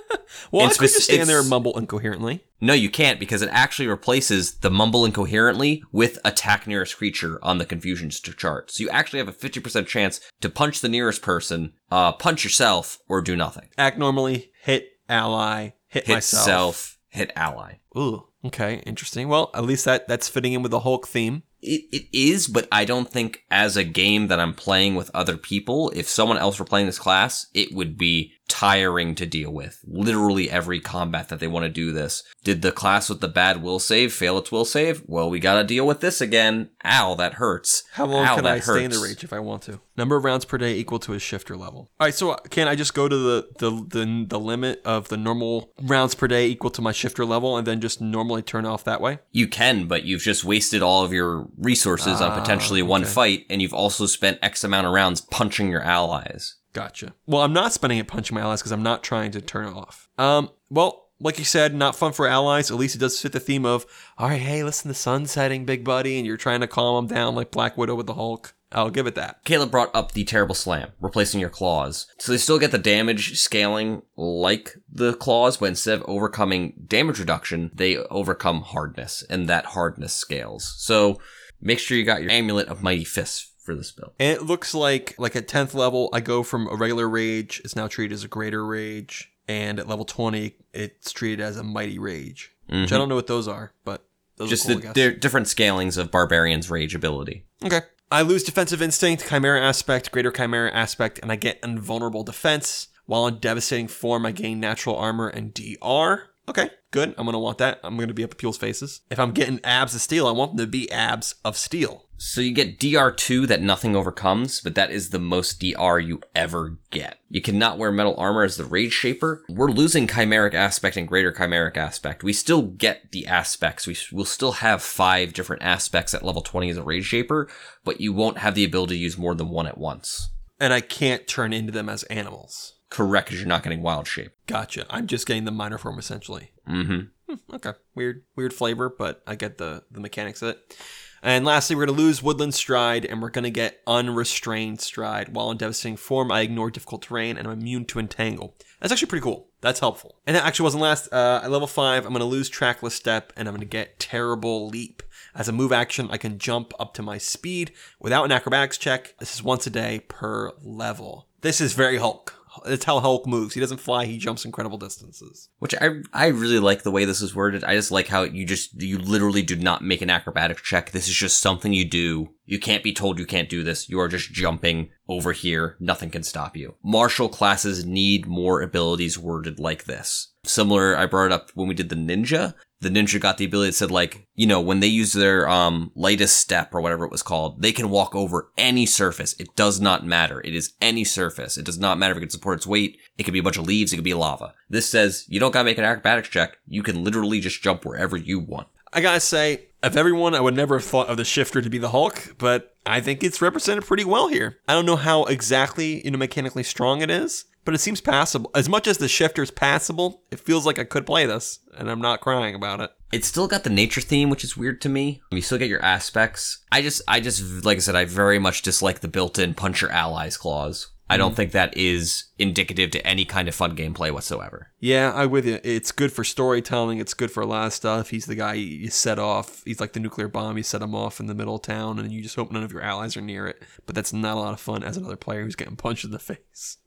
Speaker 3: Well,
Speaker 2: It's
Speaker 3: I could just stand there and mumble incoherently.
Speaker 2: No, you can't because it actually replaces the mumble incoherently with attack nearest creature on the confusion chart. So you actually have a 50% chance to punch the nearest person, uh, punch yourself, or do nothing.
Speaker 3: Act normally, hit ally, hit,
Speaker 2: Hit
Speaker 3: myself.
Speaker 2: self, hit ally.
Speaker 3: Ooh, okay, interesting. Well, at least that that's fitting in with the Hulk theme.
Speaker 2: It, it is, but I don't think as a game that I'm playing with other people, if someone else were playing this class, it would be tiring to deal with. Literally every combat that they want to do this. Did the class with the bad will save fail its will save? Well, we gotta deal with this again. Ow, that hurts.
Speaker 3: How long
Speaker 2: Ow,
Speaker 3: can
Speaker 2: that
Speaker 3: I stay in the
Speaker 2: hurts.
Speaker 3: rage if I want to? Number of rounds per day equal to his shifter level. All right, so uh, can I just go to the the the, the limit of the normal rounds per day equal to my shifter level and then just normally turn off that way?
Speaker 2: You can, but you've just wasted all of your resources on ah, potentially one fight, and you've also spent X amount of rounds punching your allies.
Speaker 3: Gotcha. Well, I'm not spending it punching my allies because I'm not trying to turn it off. Um, well, like you said, not fun for allies. At least it does fit the theme of, all right, hey, listen, the sun's setting, big buddy, and you're trying to calm them down like Black Widow with the Hulk. I'll give it that.
Speaker 2: Caleb brought up the terrible slam, replacing your claws. So they still get the damage scaling like the claws, but instead of overcoming damage reduction, they overcome hardness, and that hardness scales. So make sure you got your amulet of mighty fists for this build.
Speaker 3: And it looks like, like at 10th level, I go from a regular rage, it's now treated as a greater rage, and at level 20, it's treated as a mighty rage. Which I mm-hmm. don't know what those are, but those
Speaker 2: Just
Speaker 3: are cool,
Speaker 2: the different scalings of Barbarian's rage ability.
Speaker 3: Okay. I lose defensive instinct, chimera aspect, greater chimera aspect, and I get invulnerable defense. While in devastating form, I gain natural armor and DR. Okay, good. I'm gonna want that. I'm gonna be up at people's faces. If I'm getting abs of steel, I want them to be abs of steel.
Speaker 2: So you get DR2 that nothing overcomes, but that is the most DR you ever get. You cannot wear metal armor as the Rage Shaper. We're losing Chimeric Aspect and Greater Chimeric Aspect. We still get the aspects. We will still have five different aspects at level 20 as a Rage Shaper, but you won't have the ability to use more than one at once.
Speaker 3: And I can't turn into them as animals.
Speaker 2: Correct, because you're not getting Wild Shape.
Speaker 3: Gotcha. I'm just getting the minor form essentially.
Speaker 2: Mm-hmm.
Speaker 3: Okay. Weird, weird flavor, but I get the the mechanics of it. And lastly, we're going to lose Woodland Stride, and we're going to get Unrestrained Stride. While in devastating form, I ignore difficult terrain, and I'm immune to Entangle. That's actually pretty cool. That's helpful. And that actually wasn't last. Uh, at level 5, I'm going to lose Trackless Step, and I'm going to get Terrible Leap. As a move action, I can jump up to my speed without an acrobatics check. This is once a day per level. This is very Hulk. That's how Hulk moves. He doesn't fly, he jumps incredible distances.
Speaker 2: Which I I really like the way this is worded. I just like how you just you literally do not make an acrobatic check. This is just something you do. You can't be told you can't do this. You are just jumping over here. Nothing can stop you. Martial classes need more abilities worded like this. Similar, I brought it up when we did the ninja. The ninja got the ability that said like, you know, when they use their um lightest step or whatever it was called, they can walk over any surface. It does not matter. It is any surface. It does not matter if it can support its weight. It could be a bunch of leaves. It could be lava. This says you don't gotta make an acrobatics check. You can literally just jump wherever you want.
Speaker 3: I gotta say, of everyone, I would never have thought of the shifter to be the Hulk, but I think it's represented pretty well here. I don't know how exactly, you know, mechanically strong it is, but it seems passable. As much as the shifter's passable, it feels like I could play this, and I'm not crying about it.
Speaker 2: It's still got the nature theme, which is weird to me. You still get your aspects. I just, I just, like I said, I very much dislike the built-in punch your allies clause. I don't mm. think that is indicative to any kind of fun gameplay whatsoever.
Speaker 3: Yeah, I'm with you. It's good for storytelling. It's good for a lot of stuff. He's the guy you set off. He's like the nuclear bomb. You set him off in the middle of town, and you just hope none of your allies are near it. But that's not a lot of fun as another player who's getting punched in the face.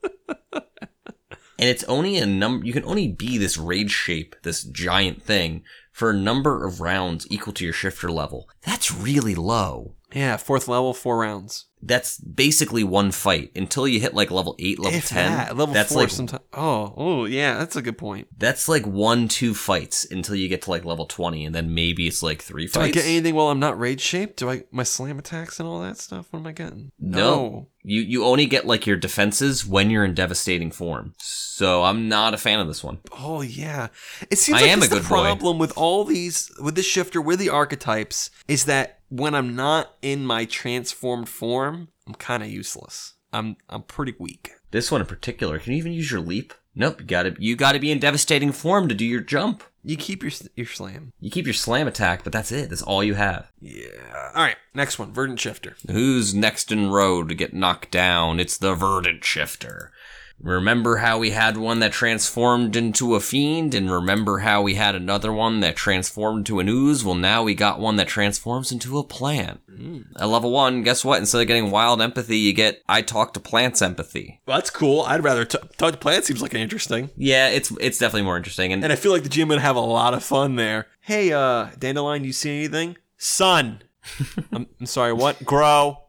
Speaker 2: And it's only a number, you can only be this rage shape, this giant thing, for a number of rounds equal to your shifter level. That's really low.
Speaker 3: Yeah, fourth level, four rounds.
Speaker 2: That's basically one fight until you hit like level 8, level
Speaker 3: if
Speaker 2: 10.
Speaker 3: that, level
Speaker 2: that's
Speaker 3: four
Speaker 2: like
Speaker 3: sometimes. Oh, oh, yeah, that's a good point.
Speaker 2: that's like one two fights until you get to like level 20 and then maybe it's like 3
Speaker 3: Do I get anything while I'm not rage shaped? Do I my slam attacks and all that stuff? What am I getting?
Speaker 2: No. You you only get like your defenses when you're in devastating form. So I'm not a fan of this one.
Speaker 3: Oh yeah. It seems
Speaker 2: I
Speaker 3: like
Speaker 2: am a
Speaker 3: the
Speaker 2: good boy.
Speaker 3: problem with all these with this shifter with the archetypes is that when I'm not in my transformed form, I'm kind of useless. I'm I'm pretty weak.
Speaker 2: This one in particular, can you even use your leap? Nope, you gotta you gotta be in devastating form to do your jump.
Speaker 3: You keep your your slam.
Speaker 2: You keep your slam attack, but that's it. That's all you have.
Speaker 3: Yeah. All right. Next one, verdant shifter.
Speaker 2: Who's next in row to get knocked down? It's the verdant shifter. Remember how we had one that transformed into a fiend, and remember how we had another one that transformed into an ooze? Well, now we got one that transforms into a plant. At level one, guess what? Instead of getting wild empathy, you get I talk to plants empathy.
Speaker 3: Well, that's cool. I'd rather t- talk to plants. Seems like an interesting.
Speaker 2: Yeah, it's it's definitely more interesting. And
Speaker 3: And I feel like the GM would have a lot of fun there. Hey, uh, Dandelion, you see anything? Sun. I'm, I'm sorry, what? Grow.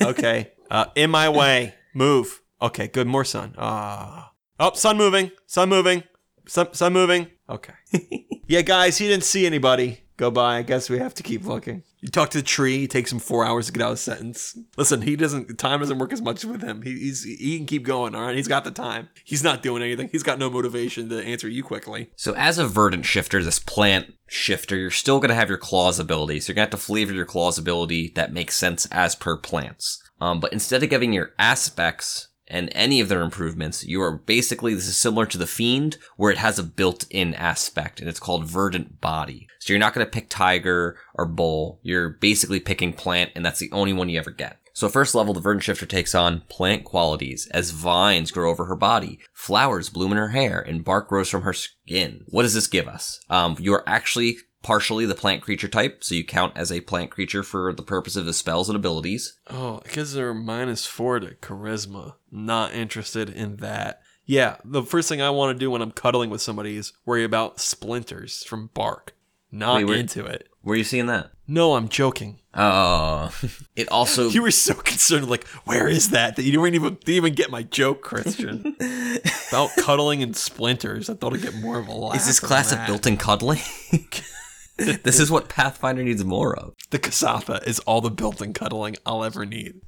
Speaker 3: Okay. Uh, in my way. Move. Okay, good. More sun. Ah. Oh, sun moving. Sun moving. Sun, sun moving. Okay. yeah, guys, he didn't see anybody go by. I guess we have to keep looking. You talk to the tree. It takes him four hours to get out of a sentence. Listen, he doesn't. Time doesn't work as much with him. He, he's he can keep going. All right, he's got the time. He's not doing anything. He's got no motivation to answer you quickly.
Speaker 2: So as a verdant shifter, this plant shifter, you're still going to have your claws ability. So you're going to have to flavor your claws ability that makes sense as per plants. Um, but instead of giving your aspects and any of their improvements, you are basically, this is similar to the Fiend, where it has a built-in aspect, and it's called Verdant Body. So you're not going to pick Tiger or Bull. You're basically picking Plant, and that's the only one you ever get. So first level, the Verdant Shifter takes on plant qualities as vines grow over her body, flowers bloom in her hair, and bark grows from her skin. What does this give us? Um, you're actually partially the plant creature type, so you count as a plant creature for the purpose of the spells and abilities.
Speaker 3: Oh, because they're minus four to charisma. Not interested in that. Yeah, the first thing I want to do when I'm cuddling with somebody is worry about splinters from bark. Not
Speaker 2: Wait, where-
Speaker 3: into it.
Speaker 2: Where are you seeing that?
Speaker 3: No, I'm joking.
Speaker 2: Oh, it also
Speaker 3: You were so concerned, like, where is that? That you didn't even didn't even get my joke, Christian. About cuddling and splinters. I thought I'd get more of a laugh.
Speaker 2: is this class of built-in cuddling. this is what Pathfinder needs more of.
Speaker 3: The Kasatha is all the built-in cuddling I'll ever need.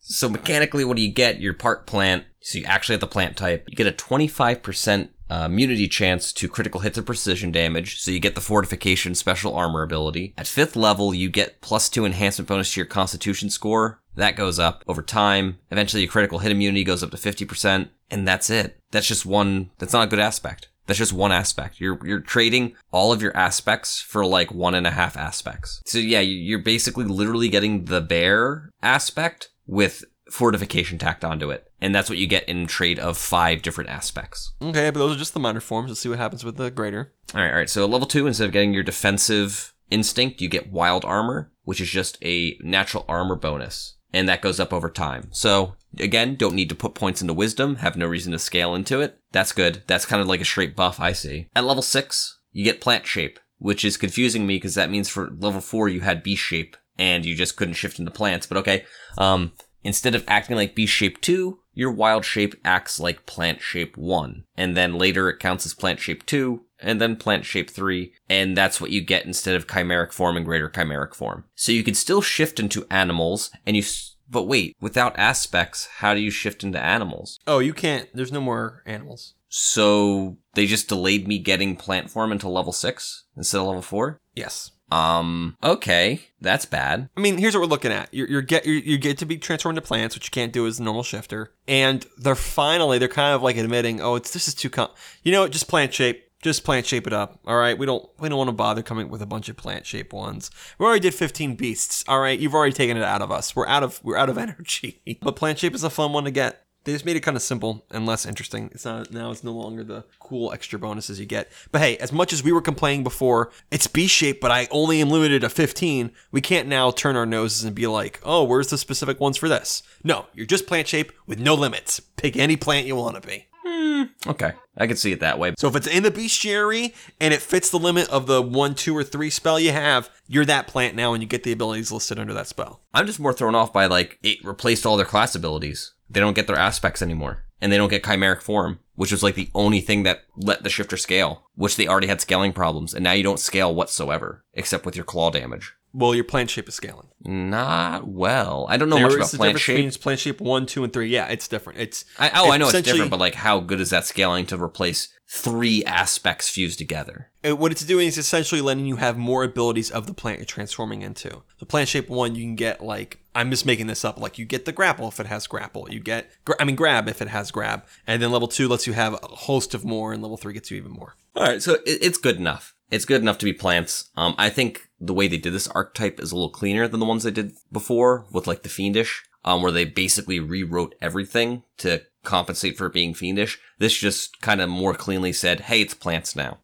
Speaker 2: So mechanically, what do you get? Your part plant. So you actually have the plant type. You get a 25% uh, immunity chance to critical hits and precision damage. So you get the fortification special armor ability. At fifth level, you get plus two enhancement bonus to your constitution score. That goes up over time. Eventually, your critical hit immunity goes up to 50%. And that's it. That's just one, that's not a good aspect. That's just one aspect. You're you're trading all of your aspects for like one and a half aspects. So yeah, you- you're basically literally getting the bear aspect with fortification tacked onto it, and that's what you get in trade of five different aspects.
Speaker 3: Okay, but those are just the minor forms. Let's see what happens with the greater.
Speaker 2: All right, all right. So level two, instead of getting your defensive instinct, you get wild armor, which is just a natural armor bonus, and that goes up over time. So again, don't need to put points into wisdom. Have no reason to scale into it. That's good. That's kind of like a straight buff I see. At level six, you get plant shape, which is confusing me because that means for level four you had beast shape and you just couldn't shift into plants. But okay, um, instead of acting like beast shape two, your wild shape acts like plant shape one, and then later it counts as plant shape two, and then plant shape three, and that's what you get instead of chimeric form and greater chimeric form. So you can still shift into animals, and you. s- But wait, without aspects, how do you shift into animals?
Speaker 3: Oh, you can't. There's no more animals.
Speaker 2: So they just delayed me getting plant form until level six instead of level four.
Speaker 3: Yes.
Speaker 2: Um. Okay, that's bad.
Speaker 3: I mean, here's what we're looking at. You're, you're get you you get to be transformed into plants, which you can't do as a normal shifter. And they're finally they're kind of like admitting, oh, it's this is too com. You know, what, just plant shape. Just plant shape it up. All right, we don't we don't want to bother coming with a bunch of plant shape ones. We already did 15 beasts. All right, you've already taken it out of us. We're out of we're out of energy. But plant shape is a fun one to get. They just made it kind of simple and less interesting. It's not now. It's no longer the cool extra bonuses you get. But hey, as much as we were complaining before, it's B shape, but I only am limited to 15. We can't now turn our noses and be like, oh, where's the specific ones for this? No, you're just plant shape with no limits. Pick any plant you want to be. Hmm.
Speaker 2: Okay, I can see it that way.
Speaker 3: So if it's in the bestiary and it fits the limit of the one, two, or three spell you have, you're that plant now, and you get the abilities listed under that spell.
Speaker 2: I'm just more thrown off by like it replaced all their class abilities. They don't get their aspects anymore, and they don't get chimeric form, which was like the only thing that let the shifter scale, which they already had scaling problems, and now you don't scale whatsoever except with your claw damage.
Speaker 3: Well, your plant shape is scaling.
Speaker 2: Not well. I don't know
Speaker 3: There
Speaker 2: much about plant shape.
Speaker 3: plant shape one, two, and three. Yeah, it's different. It's
Speaker 2: I, oh, I know it's different, but like, how good is that scaling to replace three aspects fused together?
Speaker 3: What it's doing is essentially letting you have more abilities of the plant you're transforming into. The plant shape one, you can get like I'm just making this up. Like you get the grapple if it has grapple. You get gra- I mean grab if it has grab, and then level two lets you have a host of more, and level three gets you even more.
Speaker 2: All right, so it, it's good enough. It's good enough to be plants. Um, I think the way they did this archetype is a little cleaner than the ones they did before with like the fiendish, um, where they basically rewrote everything to compensate for being fiendish. This just kind of more cleanly said, "Hey, it's plants now."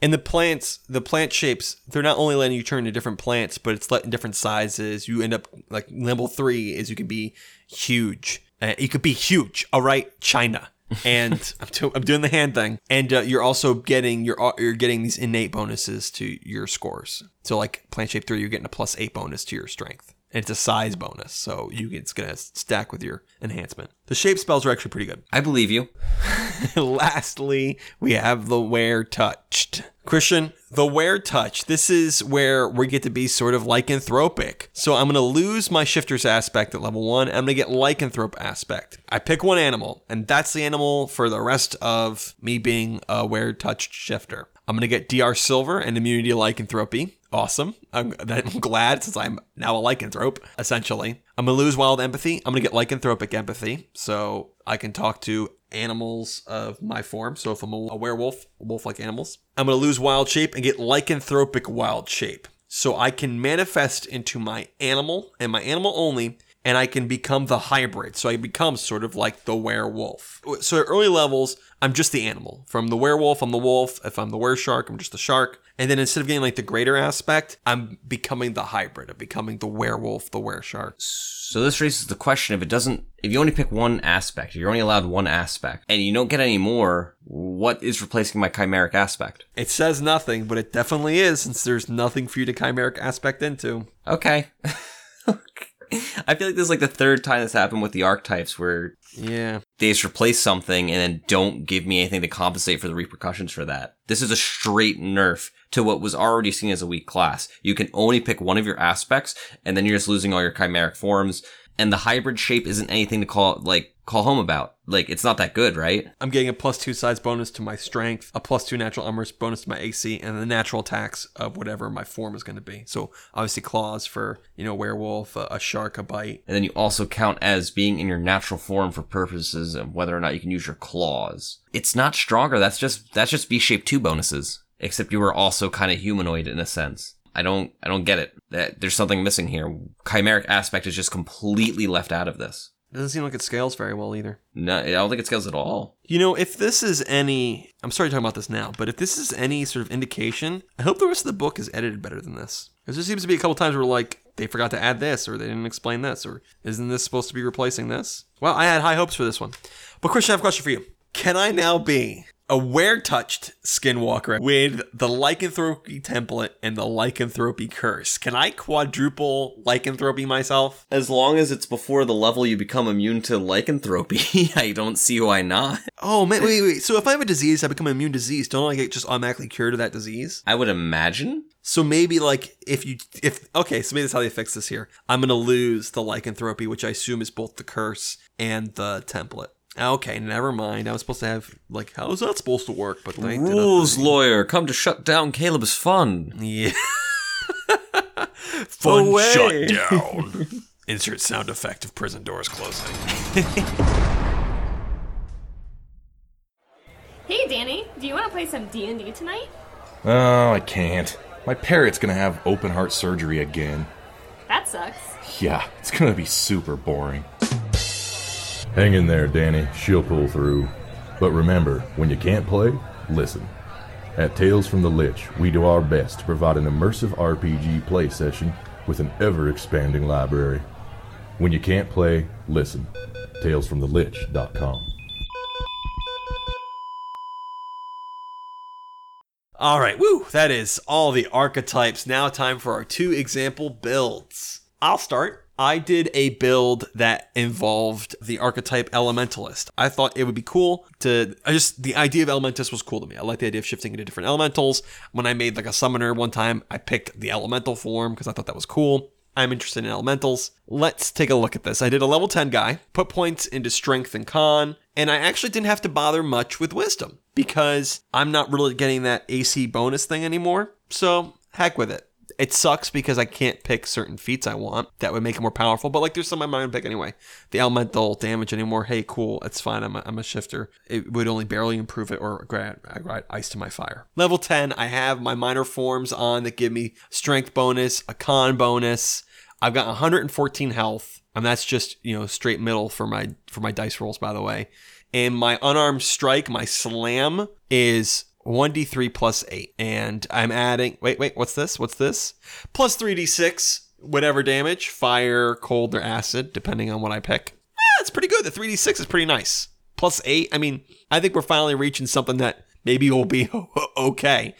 Speaker 3: And the plants, the plant shapes, they're not only letting you turn into different plants, but it's letting different sizes. You end up like level three is you can be huge. Uh, you could be huge. All right, China. And I'm, I'm doing the hand thing, and uh, you're also getting you're you're getting these innate bonuses to your scores. So like plant shape three, you're getting a plus eight bonus to your strength, And it's a size bonus, so you it's gonna stack with your enhancement. The shape spells are actually pretty good.
Speaker 2: I believe you.
Speaker 3: Lastly, we have the Weretouched. Christian, the Weretouch. This is where we get to be sort of lycanthropic. So I'm going to lose my Shifter's aspect at level one. I'm going to get Lycanthrope aspect. I pick one animal, and that's the animal for the rest of me being a Weretouched Shifter. I'm going to get DR Silver and immunity to lycanthropy. Awesome. I'm, I'm glad since I'm now a lycanthrope, essentially. I'm going to lose wild empathy. I'm going to get lycanthropic empathy. So I can talk to animals of my form. So if I'm a, werewolf, wolf like animals, I'm going to lose wild shape and get lycanthropic wild shape. So I can manifest into my animal and my animal only, and I can become the hybrid. So I become sort of like the werewolf. So at early levels, I'm just the animal. From the werewolf, I'm the wolf. If I'm the wereshark, I'm just the shark. And then instead of getting like the greater aspect, I'm becoming the hybrid. I'm becoming the werewolf, the wereshark.
Speaker 2: So this raises the question: if it doesn't, if you only pick one aspect, you're only allowed one aspect, and you don't get any more, what is replacing my chimeric aspect?
Speaker 3: It says nothing, but it definitely is since there's nothing for you to chimeric aspect into.
Speaker 2: Okay. I feel like this is like the third time this happened with the archetypes where
Speaker 3: Yeah.
Speaker 2: they just replace something and then don't give me anything to compensate for the repercussions for that. This is a straight nerf to what was already seen as a weak class. You can only pick one of your aspects and then you're just losing all your chimeric forms. And the hybrid shape isn't anything to call like call home about. Like it's not that good, right?
Speaker 3: I'm getting a plus two size bonus to my strength, a plus two natural armor bonus to my AC, and the natural attacks of whatever my form is going to be. So obviously claws for you know werewolf, a, a shark, a bite.
Speaker 2: And then you also count as being in your natural form for purposes of whether or not you can use your claws. It's not stronger. That's just that's just V shape two bonuses. Except you were also kind of humanoid in a sense. I don't I don't get it. That there's something missing here. Chimeric aspect is just completely left out of this.
Speaker 3: Doesn't seem like it scales very well either.
Speaker 2: No, I don't think it scales at all.
Speaker 3: You know, if this is any, I'm sorry to talk about this now, but if this is any sort of indication, I hope the rest of the book is edited better than this. Because there seems to be a couple times where like they forgot to add this, or they didn't explain this, or isn't this supposed to be replacing this? Well, I had high hopes for this one. But Christian, I have a question for you. Can I now be a weretouched skinwalker with the lycanthropy template and the lycanthropy curse? Can I quadruple lycanthropy myself?
Speaker 2: As long as it's before the level you become immune to lycanthropy, I don't see why not.
Speaker 3: Oh man, wait, wait. So if I have a disease, I become immune to disease. Don't I get just automatically cured of that disease?
Speaker 2: I would imagine.
Speaker 3: So maybe like if you if okay, so maybe that's how they fix this here. I'm gonna lose the lycanthropy, which I assume is both the curse and the template. Okay, never mind. I was supposed to have like how is that supposed to work? But they did
Speaker 2: Rules lawyer, come to shut down Caleb's fun.
Speaker 3: Yeah. Fun
Speaker 2: Away.
Speaker 3: shutdown. Insert sound effect of prison doors closing.
Speaker 4: Hey Danny, do you want to play some D&D tonight?
Speaker 5: Oh, I can't. My parrot's gonna have open heart surgery again.
Speaker 4: That sucks.
Speaker 5: Yeah, it's gonna be super boring. Hang in there, Danny. She'll pull through. But remember, when you can't play, listen. At Tales from the Lich, we do our best to provide an immersive RPG play session with an ever expanding library. When you can't play, listen. TalesFromTheLich.com.
Speaker 3: All right, woo, that is all the archetypes. Now, time for our two example builds. I'll start. I did a build that involved the archetype Elementalist. I thought it would be cool to. I just the idea of Elementalist was cool to me. I like the idea of shifting into different elementals. When I made like a summoner one time, I picked the elemental form because I thought that was cool. I'm interested in elementals. Let's take a look at this. I did a level 10 guy, put points into strength and con, and I actually didn't have to bother much with wisdom because I'm not really getting that AC bonus thing anymore. So, heck with it. It sucks because I can't pick certain feats I want that would make it more powerful, but like there's some I'm not gonna pick anyway. The elemental damage anymore, hey, cool, it's fine. I'm a, I'm a shifter. It would only barely improve it or grant, grant ice to my fire. Level 10, I have my minor forms on that give me strength bonus, a con bonus. I've got 114 health, and that's just you know straight middle for my for my dice rolls, by the way. And my unarmed strike, my slam is 1d3 plus 8. And I'm adding, wait, wait, what's this? What's this? Plus 3d6, whatever damage, fire, cold, or acid, depending on what I pick. Ah, it's pretty good. The 3d6 is pretty nice. Plus 8, I mean, I think we're finally reaching something that maybe will be okay.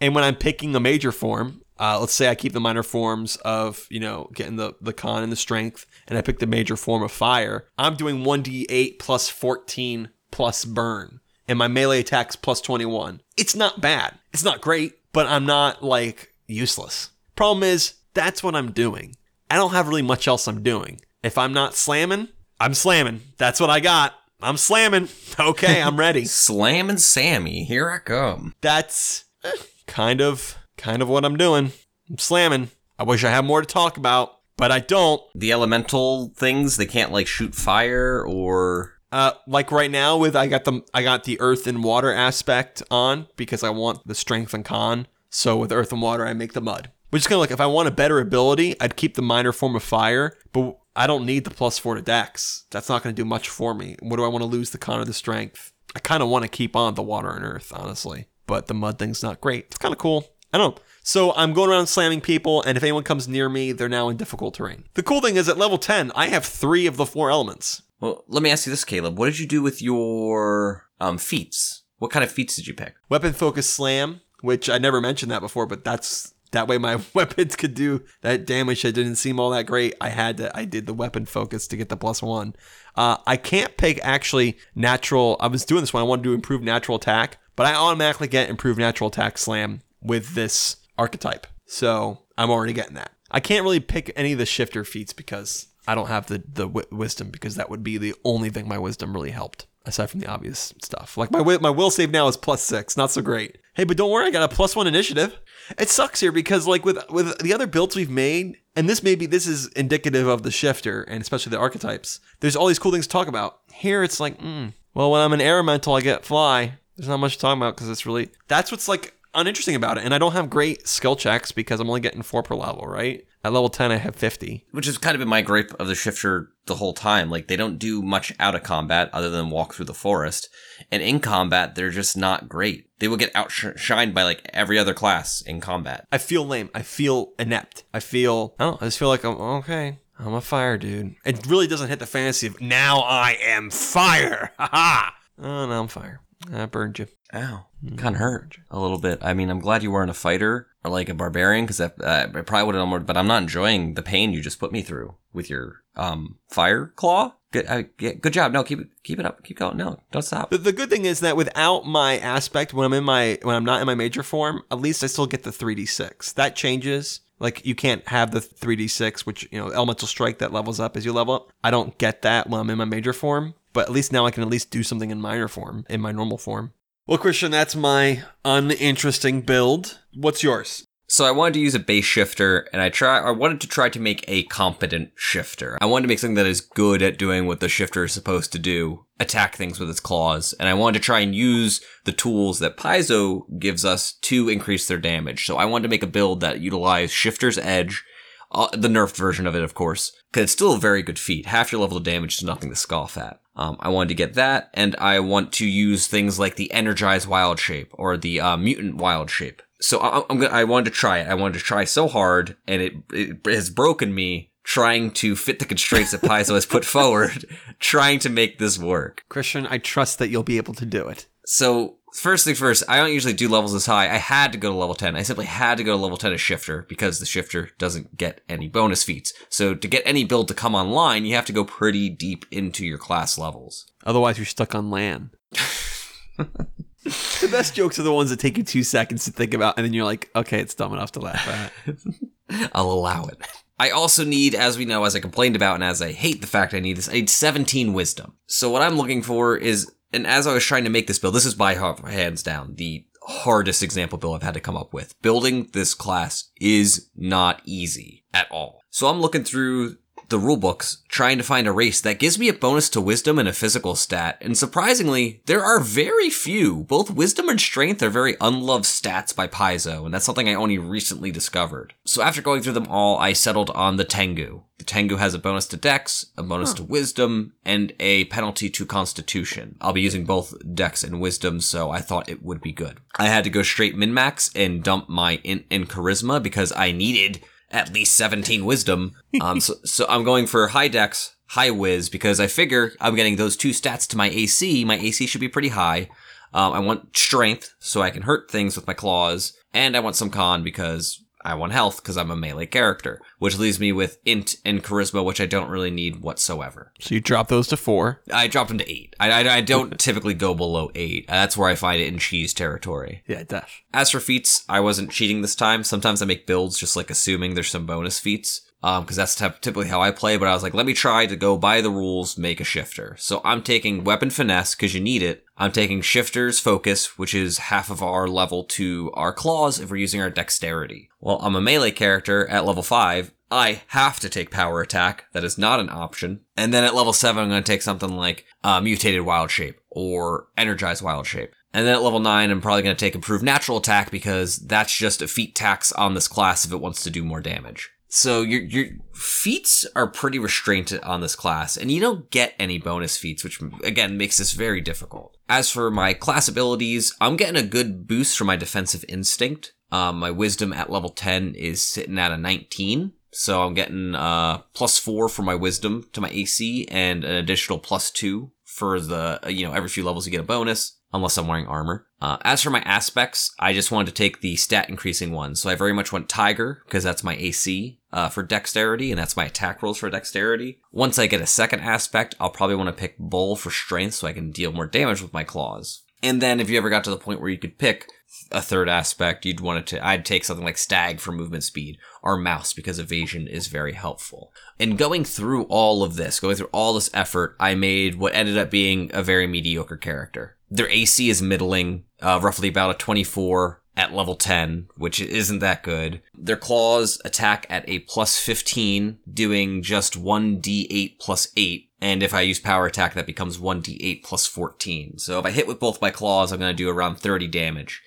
Speaker 3: And when I'm picking a major form, Uh, let's say I keep the minor forms of, you know, getting the, the con and the strength, and I pick the major form of fire. I'm doing 1d8 plus 14 plus burn, and my melee attack's plus 21. It's not bad. It's not great, but I'm not like useless. Problem is, that's what I'm doing. I don't have really much else I'm doing. If I'm not slamming, I'm slamming. That's what I got. I'm slamming. Okay, I'm ready.
Speaker 2: slamming Sammy, here I come.
Speaker 3: That's eh, kind of kind of what I'm doing. I'm slamming. I wish I had more to talk about, but I don't.
Speaker 2: The elemental things, they can't like shoot fire or
Speaker 3: Uh, like right now with I got the I got the earth and water aspect on because I want the strength and con. So with earth and water, I make the mud. Which is kind of like if I want a better ability, I'd keep the minor form of fire, but I don't need the plus four to dex. That's not going to do much for me. What do I want to lose the con or the strength? I kind of want to keep on the water and earth, honestly. But the mud thing's not great. It's kind of cool. I don't know. So I'm going around slamming people, and if anyone comes near me, they're now in difficult terrain. The cool thing is at level 10, I have three of the four elements.
Speaker 2: Well, let me ask you this, Caleb. What did you do with your um feats? What kind of feats did you pick?
Speaker 3: Weapon focus slam, which I never mentioned that before, but that's that way my weapons could do that damage that didn't seem all that great. I had to I did the weapon focus to get the plus one. Uh, I can't pick actually natural. I was doing this one. I wanted to improve natural attack, but I automatically get improved natural attack slam with this archetype. So I'm already getting that. I can't really pick any of the shifter feats because I don't have the the wi- wisdom because that would be the only thing my wisdom really helped aside from the obvious stuff. Like my my will save now is plus six, not so great. Hey, but don't worry, I got a plus one initiative. It sucks here because like with with the other builds we've made, and this maybe this is indicative of the shifter and especially the archetypes. There's all these cool things to talk about. Here it's like, mm, well, when I'm an elemental, I get fly. There's not much to talk about because it's really that's what's like uninteresting about it. And I don't have great skill checks because I'm only getting four per level, right? At level ten, I have fifty.
Speaker 2: Which has kind of been my gripe of the shifter the whole time. Like they don't do much out of combat other than walk through the forest, and in combat they're just not great. They will get outshined by like every other class in combat.
Speaker 3: I feel lame. I feel inept. I feel I don't know. I just feel like I'm okay. I'm a fire dude. It really doesn't hit the fantasy of now I am fire. Ha ha. Oh now I'm fire. I burned you.
Speaker 2: Ow, kind of hurt a little bit. I mean, I'm glad you weren't a fighter or like a barbarian because uh, I probably would have done more. But I'm not enjoying the pain you just put me through with your um fire claw. Good, uh, yeah, good job. No, keep it, keep it up. Keep going. No, don't stop.
Speaker 3: The, the good thing is that without my aspect, when I'm in my when I'm not in my major form, at least I still get the 3d6. That changes. Like you can't have the 3d6, which you know elemental strike that levels up as you level up. I don't get that when I'm in my major form, but at least now I can at least do something in minor form in my normal form. Well, Christian, that's my uninteresting build. What's yours?
Speaker 2: So I wanted to use a base shifter, and I try. I wanted to try to make a competent shifter. I wanted to make something that is good at doing what the shifter is supposed to do: attack things with its claws. And I wanted to try and use the tools that Paizo gives us to increase their damage. So I wanted to make a build that utilized Shifter's Edge, uh, the nerfed version of it, of course, because it's still a very good feat. Half your level of damage is nothing to scoff at. Um, I wanted to get that, and I want to use things like the Energized Wild Shape or the uh, Mutant Wild Shape. So I, I'm gonna, I wanted to try it. I wanted to try so hard, and it, it has broken me trying to fit the constraints that Paizo has put forward, trying to make this work.
Speaker 3: Christian, I trust that you'll be able to do it.
Speaker 2: So first thing first, I don't usually do levels this high. I had to go to level 10. I simply had to go to level 10 as shifter because the shifter doesn't get any bonus feats. So to get any build to come online, you have to go pretty deep into your class levels.
Speaker 3: Otherwise, you're stuck on land. the best jokes are the ones that take you two seconds to think about, and then you're like, okay, it's dumb enough to laugh at.
Speaker 2: I'll allow it. I also need, as we know, as I complained about, and as I hate the fact I need this, I need 17 wisdom. So what I'm looking for is, and as I was trying to make this build, this is by hands down the hardest example build I've had to come up with. Building this class is not easy at all. So I'm looking through the rulebooks trying to find a race that gives me a bonus to wisdom and a physical stat. And surprisingly, there are very few. Both wisdom and strength are very unloved stats by Paizo, and that's something I only recently discovered. So after going through them all, I settled on the Tengu. The Tengu has a bonus to dex, a bonus to wisdom, and a penalty to constitution. I'll be using both dex and wisdom, so I thought it would be good. I had to go straight min-max and dump my in, in charisma because I needed at least 17 wisdom. Um, so, so I'm going for high dex, high whiz because I figure I'm getting those two stats to my AC. My AC should be pretty high. Um, I want strength so I can hurt things with my claws, and I want some con because I want health because I'm a melee character, which leaves me with int and charisma, which I don't really need whatsoever.
Speaker 3: So you drop those to four.
Speaker 2: I dropped them to eight. I, I, I don't typically go below eight. That's where I find it in cheese territory.
Speaker 3: Yeah, dash.
Speaker 2: As for feats, I wasn't cheating this time. Sometimes I make builds just like assuming there's some bonus feats. Um, cause that's typ- typically how I play, but I was like, let me try to go by the rules, make a shifter. So I'm taking weapon finesse cause you need it. I'm taking shifter's focus, which is half of our level to our claws if we're using our dexterity. Well, I'm a melee character at level five. I have to take power attack. That is not an option. And then at level seven, I'm going to take something like uh, mutated wild shape or energized wild shape. And then at level 9, I'm probably going to take improved natural attack because that's just a feat tax on this class if it wants to do more damage. So your your feats are pretty restrained on this class, and you don't get any bonus feats, which again makes this very difficult. As for my class abilities, I'm getting a good boost from my defensive instinct. Um, my wisdom at level 10 is sitting at a 19. So I'm getting uh plus four for my wisdom to my AC and an additional plus two for the you know every few levels you get a bonus unless I'm wearing armor. Uh, as for my aspects, I just wanted to take the stat increasing one. So I very much went Tiger, because that's my AC uh, for dexterity, and that's my attack rolls for dexterity. Once I get a second aspect, I'll probably want to pick Bull for strength so I can deal more damage with my claws. And then if you ever got to the point where you could pick a third aspect, you'd want to, I'd take something like Stag for movement speed or Mouse because evasion is very helpful. And going through all of this, going through all this effort, I made what ended up being a very mediocre character. Their AC is middling, uh, roughly about a 24 at level 10, which isn't that good. Their claws attack at a plus 15, doing just 1d8 plus 8. And if I use power attack, that becomes 1d8 plus 14. So if I hit with both my claws, I'm going to do around 30 damage.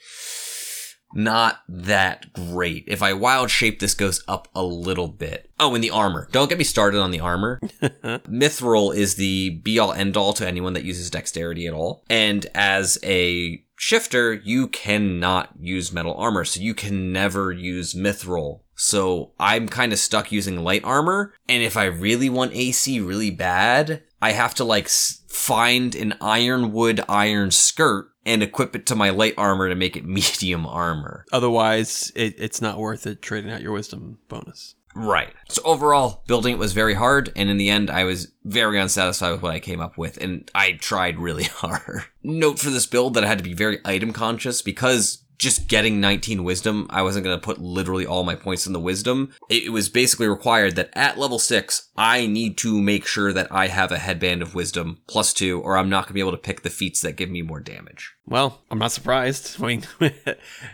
Speaker 2: Not that great. If I wild shape, this goes up a little bit. Oh, and the armor. Don't get me started on the armor. Mithril is the be all end all to anyone that uses dexterity at all. And as a shifter, you cannot use metal armor, so you can never use mithril. So I'm kind of stuck using light armor, and if I really want AC really bad, I have to like find an ironwood iron skirt and equip it to my light armor to make it medium armor.
Speaker 3: Otherwise, it, it's not worth it trading out your wisdom bonus.
Speaker 2: Right. So overall, building it was very hard, and in the end, I was very unsatisfied with what I came up with, and I tried really hard. Note for this build that I had to be very item conscious because just getting 19 wisdom, I wasn't going to put literally all my points in the wisdom. It was basically required that at level 6, I need to make sure that I have a headband of wisdom plus 2, or I'm not going to be able to pick the feats that give me more damage.
Speaker 3: Well, I'm not surprised. I mean,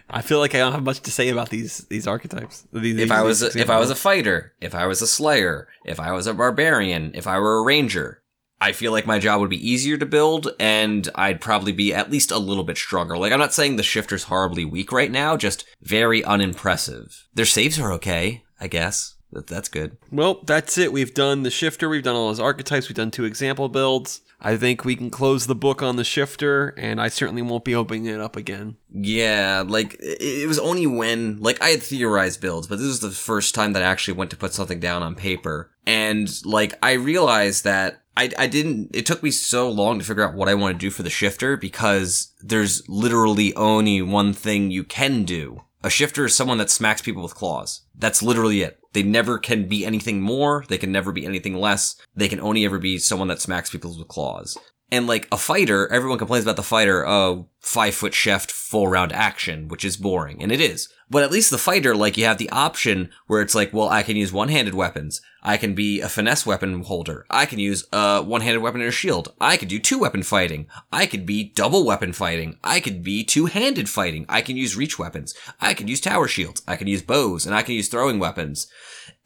Speaker 3: I feel like I don't have much to say about these these archetypes. These,
Speaker 2: If I was a, if I was a fighter, if I was a slayer, if I was a barbarian, if I were a ranger, I feel like my job would be easier to build and I'd probably be at least a little bit stronger. Like I'm not saying the shifter's horribly weak right now, just very unimpressive. Their saves are okay, I guess. That's good.
Speaker 3: well, that's it. We've done the shifter. We've done all those archetypes. We've done two example builds. I think we can close the book on the shifter, and I certainly won't be opening it up again.
Speaker 2: Yeah, like it, it was only when like I had theorized builds, but this was the first time that I actually went to put something down on paper. And like I realized that I I didn't it took me so long to figure out what I want to do for the shifter because there's literally only one thing you can do. A shifter is someone that smacks people with claws. That's literally it. They never can be anything more. They can never be anything less. They can only ever be someone that smacks people with claws. And like a fighter, everyone complains about the fighter, oh, five foot shift, full round action, which is boring. And it is. But at least the fighter, like you have the option where it's like, well, I can use one handed weapons. I can be a finesse weapon holder. I can use a one handed weapon and a shield. I could do two weapon fighting. I could be double weapon fighting. I could be two handed fighting. I can use reach weapons. I can use tower shields. I can use bows and I can use throwing weapons.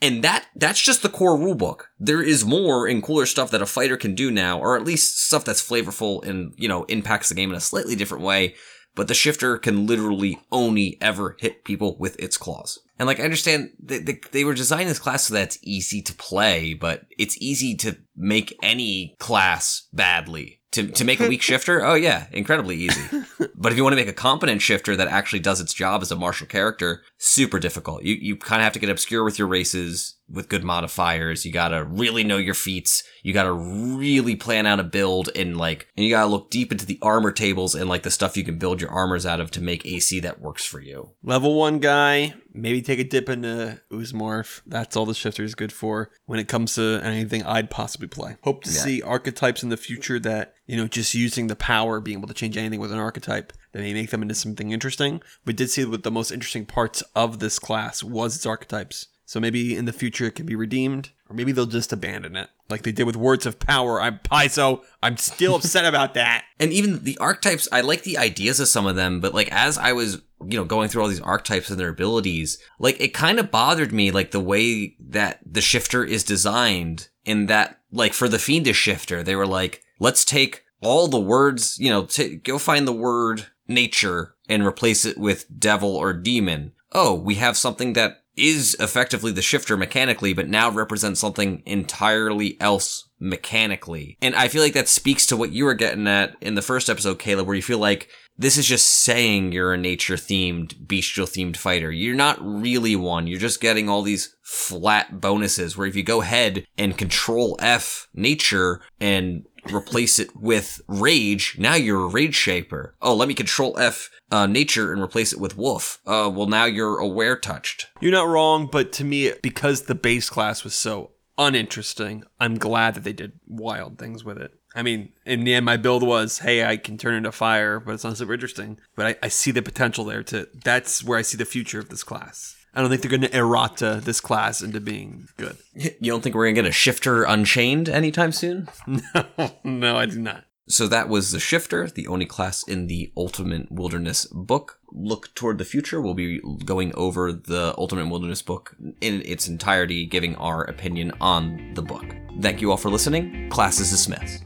Speaker 2: And that, that's just the core rulebook. There is more and cooler stuff that a fighter can do now, or at least stuff that's flavorful and, you know, impacts the game in a slightly different way. But the shifter can literally only ever hit people with its claws. And like, I understand they, they, they were designing this class so that it's easy to play, but it's easy to make any class badly. To, to make a weak shifter, oh yeah, incredibly easy. but if you want to make a competent shifter that actually does its job as a martial character, super difficult. You you kind of have to get obscure with your races with good modifiers. You gotta really know your feats. You gotta really plan out a build and like, and you gotta look deep into the armor tables and like the stuff you can build your armors out of to make AC that works for you.
Speaker 3: Level one guy, maybe take a dip into Oozemorph. That's all the shifter is good for when it comes to anything I'd possibly play. Hope to
Speaker 2: Yeah.
Speaker 3: see archetypes in the future that, you know, just using the power, being able to change anything with an archetype that may make them into something interesting. We did see what the most interesting parts of this class was its archetypes. So maybe in the future it can be redeemed, or maybe they'll just abandon it. Like they did with Words of Power. I'm Paizo. I'm still upset about that.
Speaker 2: And even the archetypes, I like the ideas of some of them, but like as I was, you know, going through all these archetypes and their abilities, like it kind of bothered me, like the way that the shifter is designed in that, like for the fiendish shifter, they were like, let's take all the words, you know, t- go find the word nature and replace it with devil or demon. Oh, we have something that is effectively the shifter mechanically, but now represents something entirely else mechanically. And I feel like that speaks to what you were getting at in the first episode, Caleb, where you feel like this is just saying you're a nature themed, bestial themed fighter. You're not really one. You're just getting all these flat bonuses where if you go ahead and control F nature and replace it with rage, now you're a rage shaper. Oh, let me control F uh, nature and replace it with wolf. Uh, well, now you're aware touched.
Speaker 3: You're not wrong, but to me, because the base class was so uninteresting, I'm glad that they did wild things with it. I mean, in the end, my build was, hey, I can turn into fire, but it's not super interesting. But I, I see the potential there to, that's where I see the future of this class. I don't think they're going to errata this class into being good.
Speaker 2: You don't think we're gonna get a shifter unchained anytime soon?
Speaker 3: no, no, I do not.
Speaker 2: So that was the Shifter, the only class in the Ultimate Wilderness book. Look toward the future. We'll be going over the Ultimate Wilderness book in its entirety, giving our opinion on the book. Thank you all for listening. Class is dismissed.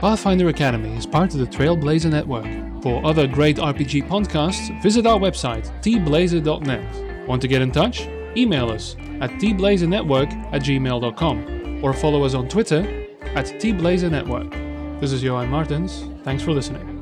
Speaker 1: Pathfinder Academy is part of the Trailblazer Network. For other great RPG podcasts, visit our website, tblazer.net. Want to get in touch? Email us at tblazernetwork at gmail.com or follow us on Twitter at tblazernetwork. This is Johan Martins. Thanks for listening.